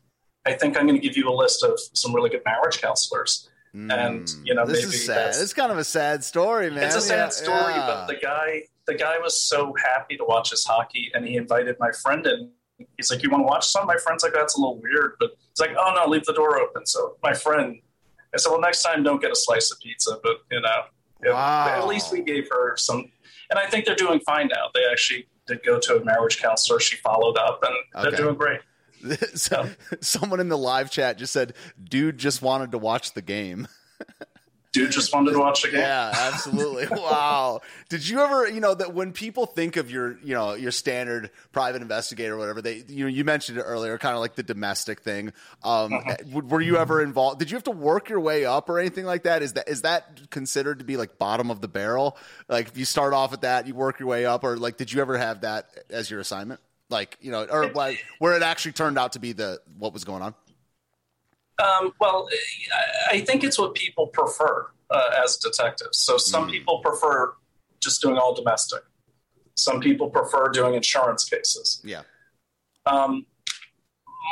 S2: I think I'm going to give you a list of some really good marriage counselors. Mm, and you know,
S1: this
S2: maybe
S1: is sad. It's kind of a sad story, man.
S2: It's a sad
S1: yeah,
S2: story,
S1: yeah.
S2: but the guy the guy was so happy to watch his hockey, and he invited my friend in. He's like, "You want to watch some?" My friend's like, "That's a little weird," but he's like, "Oh no, leave the door open." So my friend, I said, "Well, next time, don't get a slice of pizza, but you know,
S1: wow.
S2: at least we gave her some." And I think they're doing fine now. They actually did go to a marriage counselor. She followed up, and they're doing great. *laughs*
S1: so, someone in the live chat just said, "Dude just wanted to watch the game." *laughs*
S2: dude just wanted to watch the game.
S1: Yeah, absolutely. *laughs* wow. Did you ever, you know, that when people think of your, you know, your standard private investigator or whatever, they, you know, you mentioned it earlier, kind of like the domestic thing. Um, uh-huh. Were you ever involved? Did you have to work your way up or anything like that? Is that is that considered to be like bottom of the barrel? Like if you start off at that, you work your way up, or like did you ever have that as your assignment? Like you know, or like where it actually turned out to be the what was going on?
S2: Um, well, I think it's what people prefer uh, as detectives. So some mm. people prefer just doing all domestic. Some people prefer doing insurance cases.
S1: Yeah.
S2: Um,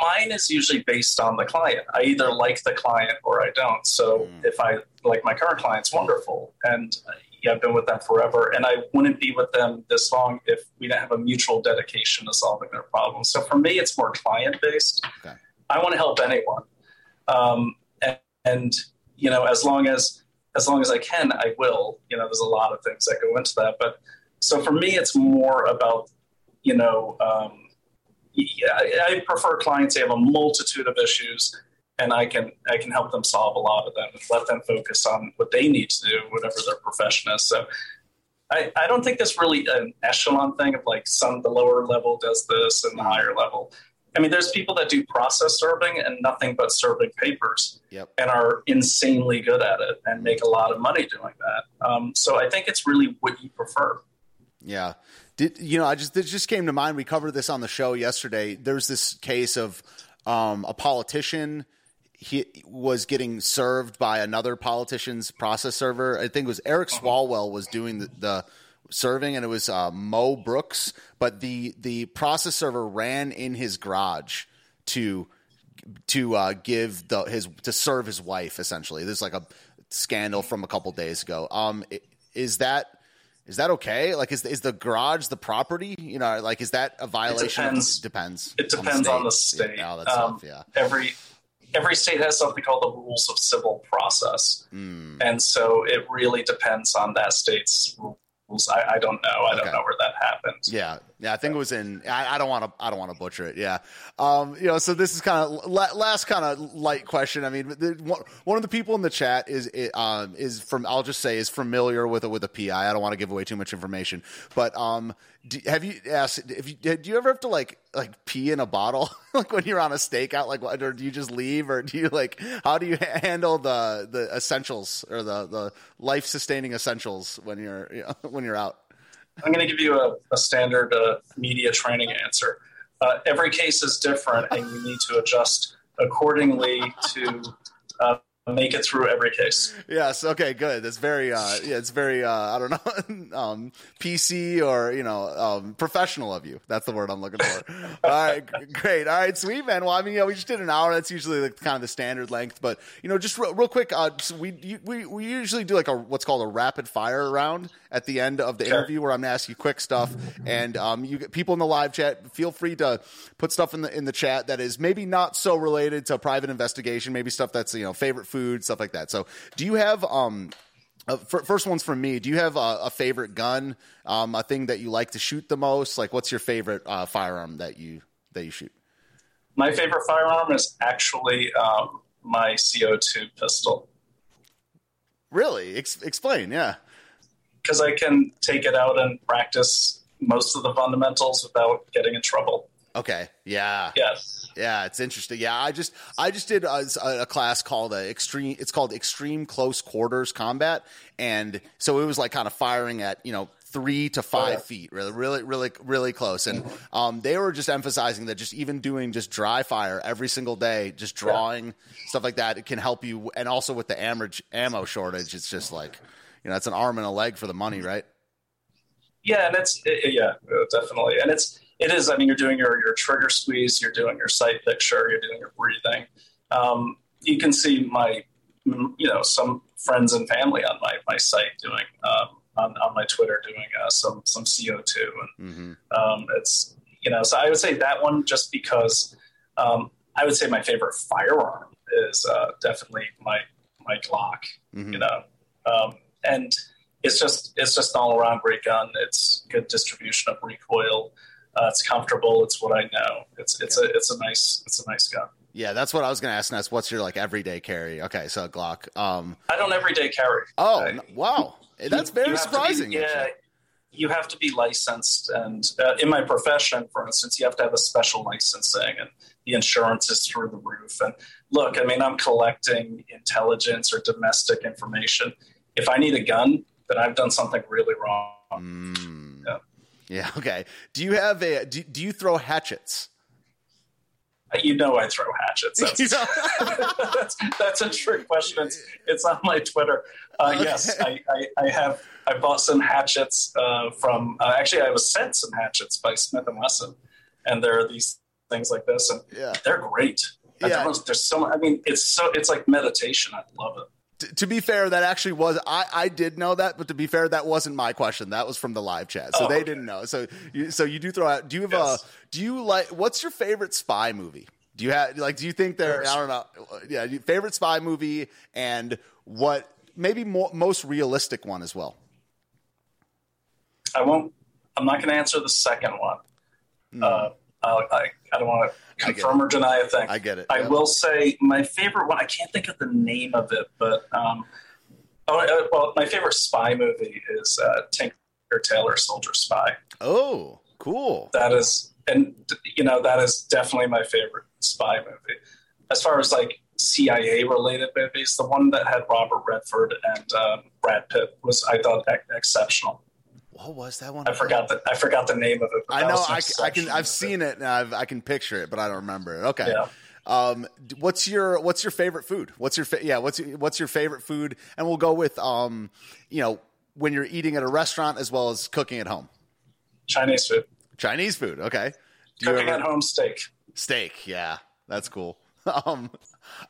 S2: mine is usually based on the client. I either like the client or I don't. So mm. if I like my current client's wonderful, and uh, yeah, I've been with them forever, and I wouldn't be with them this long if we didn't have a mutual dedication to solving their problems. So for me, it's more client based.
S1: Okay.
S2: I want to help anyone. Um, and, and, you know, as long as as long as I can, I will. You know, there's a lot of things that go into that, but so for me, it's more about you know, um, yeah, I prefer clients who have a multitude of issues, and I can I can help them solve a lot of them and let them focus on what they need to do, whatever their profession is. So. I, I don't think it's really an echelon thing of like some the lower level does this and the higher level. I mean, there's people that do process serving and nothing but serving papers
S1: yep.
S2: and are insanely good at it and make a lot of money doing that. Um, so I think it's really what you prefer.
S1: Yeah. Did you know? I just it just came to mind. We covered this on the show yesterday. There's this case of um, a politician he was getting served by another politician's process server. I think it was Eric Swalwell was doing the, the serving, and it was uh, Mo Brooks. But the the process server ran in his garage to to uh, give the his to serve his wife. Essentially, there's like a scandal from a couple days ago. Um, is that is that okay? Like, is is the garage the property? You know, like is that a violation?
S2: depends.
S1: depends.
S2: It depends on the state.
S1: Yeah, oh,
S2: Um.
S1: Yeah.
S2: Every every state has something called the rules of civil process,
S1: Mm.
S2: and so it really depends on that state's. I, I don't know. I
S1: Okay.
S2: don't know where that happens.
S1: Yeah, yeah. I think it was in. I, I don't want to. I don't want to butcher it. Yeah. Um. You know. So this is kind of la- last kind of light question. I mean, the, one, one of the people in the chat is um is from. I'll just say is familiar with it with a PI. I don't want to give away too much information, but um, do, have you asked? If you do you ever have to like like pee in a bottle *laughs* like when you're on a stakeout? Like, what, or do you just leave, or do you like how do you ha- handle the the essentials or the the life sustaining essentials when you're you know, *laughs* when you're out?
S2: I'm going to give you a, a standard uh, media training answer. Uh, every case is different, and you need to adjust accordingly to uh, make it through every case.
S1: Yes. Okay. Good. That's very. Uh, yeah. It's very. Uh, I don't know. *laughs* um, PC or you know, um, professional of you. That's the word I'm looking for. *laughs* All right. g- Great. All right. Sweet man. Well, I mean, yeah, we just did an hour. That's usually like kind of the standard length. But you know, just real, real quick. Uh, so we you, we we usually do like a what's called a rapid fire round at the end of the
S2: Sure.
S1: interview where I'm gonna ask you quick stuff. And um, you people in the live chat feel free to put stuff in the in the chat that is maybe not so related to private investigation. Maybe stuff that's you know favorite food stuff like that. So do you have um uh, fir- first one's from me. Do you have a, a favorite gun? Um, a thing that you like to shoot the most? Like, what's your favorite uh, firearm that you that you shoot?
S2: My favorite firearm is actually um, my CO2 pistol
S1: Really? Ex- explain. Yeah.
S2: because I can take it out and practice most of the fundamentals without getting in trouble.
S1: Okay. Yeah.
S2: Yes.
S1: Yeah, it's interesting. Yeah, I just I just did a, a class called uh, extreme. It's called extreme close quarters combat, and so it was like kind of firing at you know three to five
S2: yeah.
S1: feet, really, really, really, really close. And um, they were just emphasizing that just even doing just dry fire every single day, just drawing stuff like that, it can help you. And also with the ammo ammo shortage, it's just like you know it's an arm and a leg for the money, right?
S2: Yeah, and it's it, yeah, definitely, and it's it is. I mean, you're doing your your trigger squeeze, you're doing your sight picture, you're doing your breathing. Um, you can see my you know some friends and family on my my site doing um, on on my Twitter doing uh, some some CO two, and
S1: hmm
S2: um, it's you know so I would say that one just because um, I would say my favorite firearm is uh, definitely my my Glock
S1: hmm
S2: you know um, and it's just it's just an all around great gun it's good distribution of recoil uh, it's comfortable it's what i know it's it's a it's a nice it's a nice gun
S1: Yeah, that's what I was going to ask. Ness. What's your like everyday carry? Okay, so Glock. Um,
S2: i don't everyday carry
S1: oh
S2: I-
S1: wow, that's very
S2: to be-
S1: surprising.
S2: yeah
S1: actually.
S2: you have to be licensed and uh, in my profession for instance you have to have a special licensing and the insurance is through the roof and look i mean i'm collecting intelligence or domestic information if i need a gun then i've done something really wrong
S1: Mm.
S2: Yeah. *laughs*
S1: Okay. Do you have a? Do, do you throw hatchets?
S2: You know I throw hatchets. *laughs* That's,
S1: You know? *laughs*
S2: that's, that's a trick question. It's, it's on my Twitter. Uh,
S1: Okay.
S2: Yes, I, I, I have. I bought some hatchets uh, from. Uh, actually, I was sent some hatchets by Smith and Wesson, and there are these things like this, and
S1: Yeah.
S2: they're great.
S1: Yeah.
S2: There's so. much- I mean, it's so. It's like meditation. I love it.
S1: T- to be fair, that actually was I, I did know that, but to be fair, that wasn't my question. That was from the live chat, so
S2: Oh,
S1: they
S2: okay.
S1: didn't know. So you so you do throw out. Do you have
S2: Yes.
S1: a? Do you like? What's your favorite spy movie? Do you have like? Do you think there I don't know. Yeah, favorite spy movie and what? Maybe more, most realistic one as well.
S2: I won't. I'm not going to answer the second one. Uh, I, I, I don't want to confirm or deny a thing.
S1: I get it.
S2: I
S1: Yep.
S2: will say my favorite one. I can't think of the name of it, but um, oh, uh, well, my favorite spy movie is uh, Tinker Tailor Soldier Spy.
S1: Oh, cool.
S2: That is, and you know, that is definitely my favorite spy movie. As far as like CIA related movies, the one that had Robert Redford and um, Brad Pitt was, I thought, ex- exceptional.
S1: What was that one?
S2: I forgot the I forgot the name of it.
S1: I know. I, I, can. I've seen it. I've, I can picture it, but I don't remember it. Okay.
S2: Yeah.
S1: Um, what's your what's your favorite food? What's your fa- yeah? What's your- what's your favorite food? And we'll go with um, you know, when you're eating at a restaurant as well as cooking at home.
S2: Chinese food.
S1: Chinese food, okay. Do you
S2: Cooking
S1: ever-
S2: at home steak.
S1: Steak, yeah, that's cool. *laughs* Um,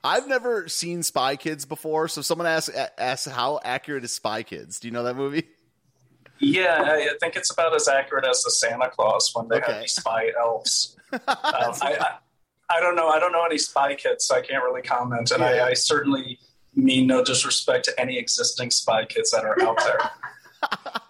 S1: I've never seen Spy Kids before, so someone asked asked how accurate is Spy Kids? Do you know that movie?
S2: Yeah, I, I think it's about as accurate as the Santa Claus when they
S1: Okay.
S2: have these spy *laughs* elves. Um, I, I, I don't know. I don't know any spy kids, so I can't really comment. And
S1: Yeah.
S2: I, I certainly mean no disrespect to any existing spy kids that are out there. *laughs*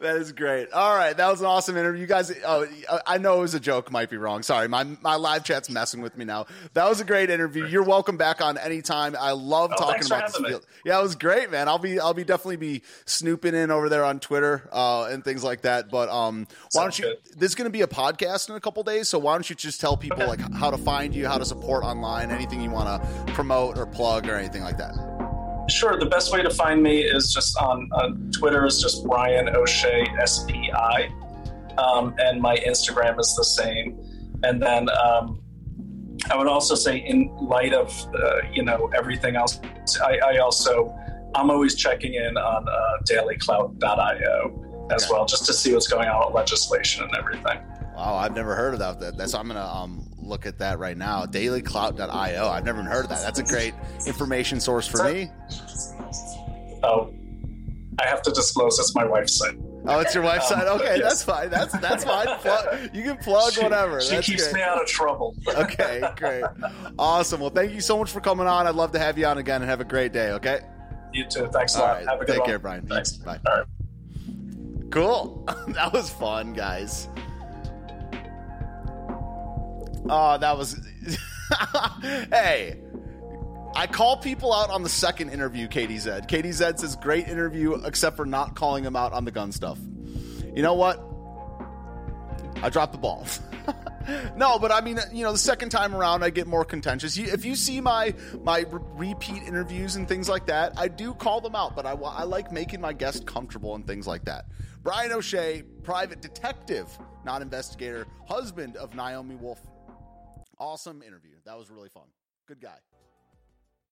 S1: that is great. All right, that was an awesome interview. You guys, oh, I know it was a joke. Might be wrong. Sorry, my my live chat's messing with me now. That was a great interview. You're welcome back on anytime. I love
S2: Oh,
S1: talking about this
S2: me.
S1: field. Yeah, it was great, man. I'll be I'll be definitely be snooping in over there on Twitter uh, and things like that. But um, why don't you?
S2: good.
S1: There's going to be a podcast in a couple days, so why don't you just tell people
S2: Okay.
S1: like how to find you, how to support online, anything you want to promote or plug or anything like that.
S2: Sure. The best way to find me is just on, on Twitter is just Brian O'Shea SPI, um, and my Instagram is the same. And then um, I would also say, in light of uh, you know everything else, I, I also I'm always checking in on uh, DailyClout.io as
S1: Okay.
S2: well, just to see what's going on with legislation and everything.
S1: Wow, I've never heard of that. That's I'm gonna um, look at that right now. DailyClout.io. I've never even heard of that. That's a great information source for me.
S2: Oh, I have to disclose it's my wife's site.
S1: Oh, it's your wife's
S2: Um,
S1: side. Okay,
S2: yes.
S1: that's fine. That's that's fine. You can plug
S2: She-
S1: whatever.
S2: She
S1: that's
S2: keeps
S1: great.
S2: me out of trouble. *laughs*
S1: Okay, great, awesome. Well, thank you so much for coming on. I'd love to have you on again and have a great day. Okay.
S2: You too. Thanks a lot.
S1: right.
S2: Have a good
S1: Take
S2: one.
S1: care, Brian.
S2: Thanks.
S1: Bye.
S2: All right.
S1: Cool. *laughs* that was fun, guys. Oh, that was. *laughs* hey, I call people out on the second interview, KDZ. KDZ says, great interview, except for not calling him out on the gun stuff. You know what? I dropped the ball. *laughs* no, but I mean, you know, the second time around, I get more contentious. If you see my my re- repeat interviews and things like that, I do call them out. But I, I like making my guest comfortable and things like that. Brian O'Shea, private detective, not investigator, husband of Naomi Wolf. Awesome interview. That was really fun. Good guy.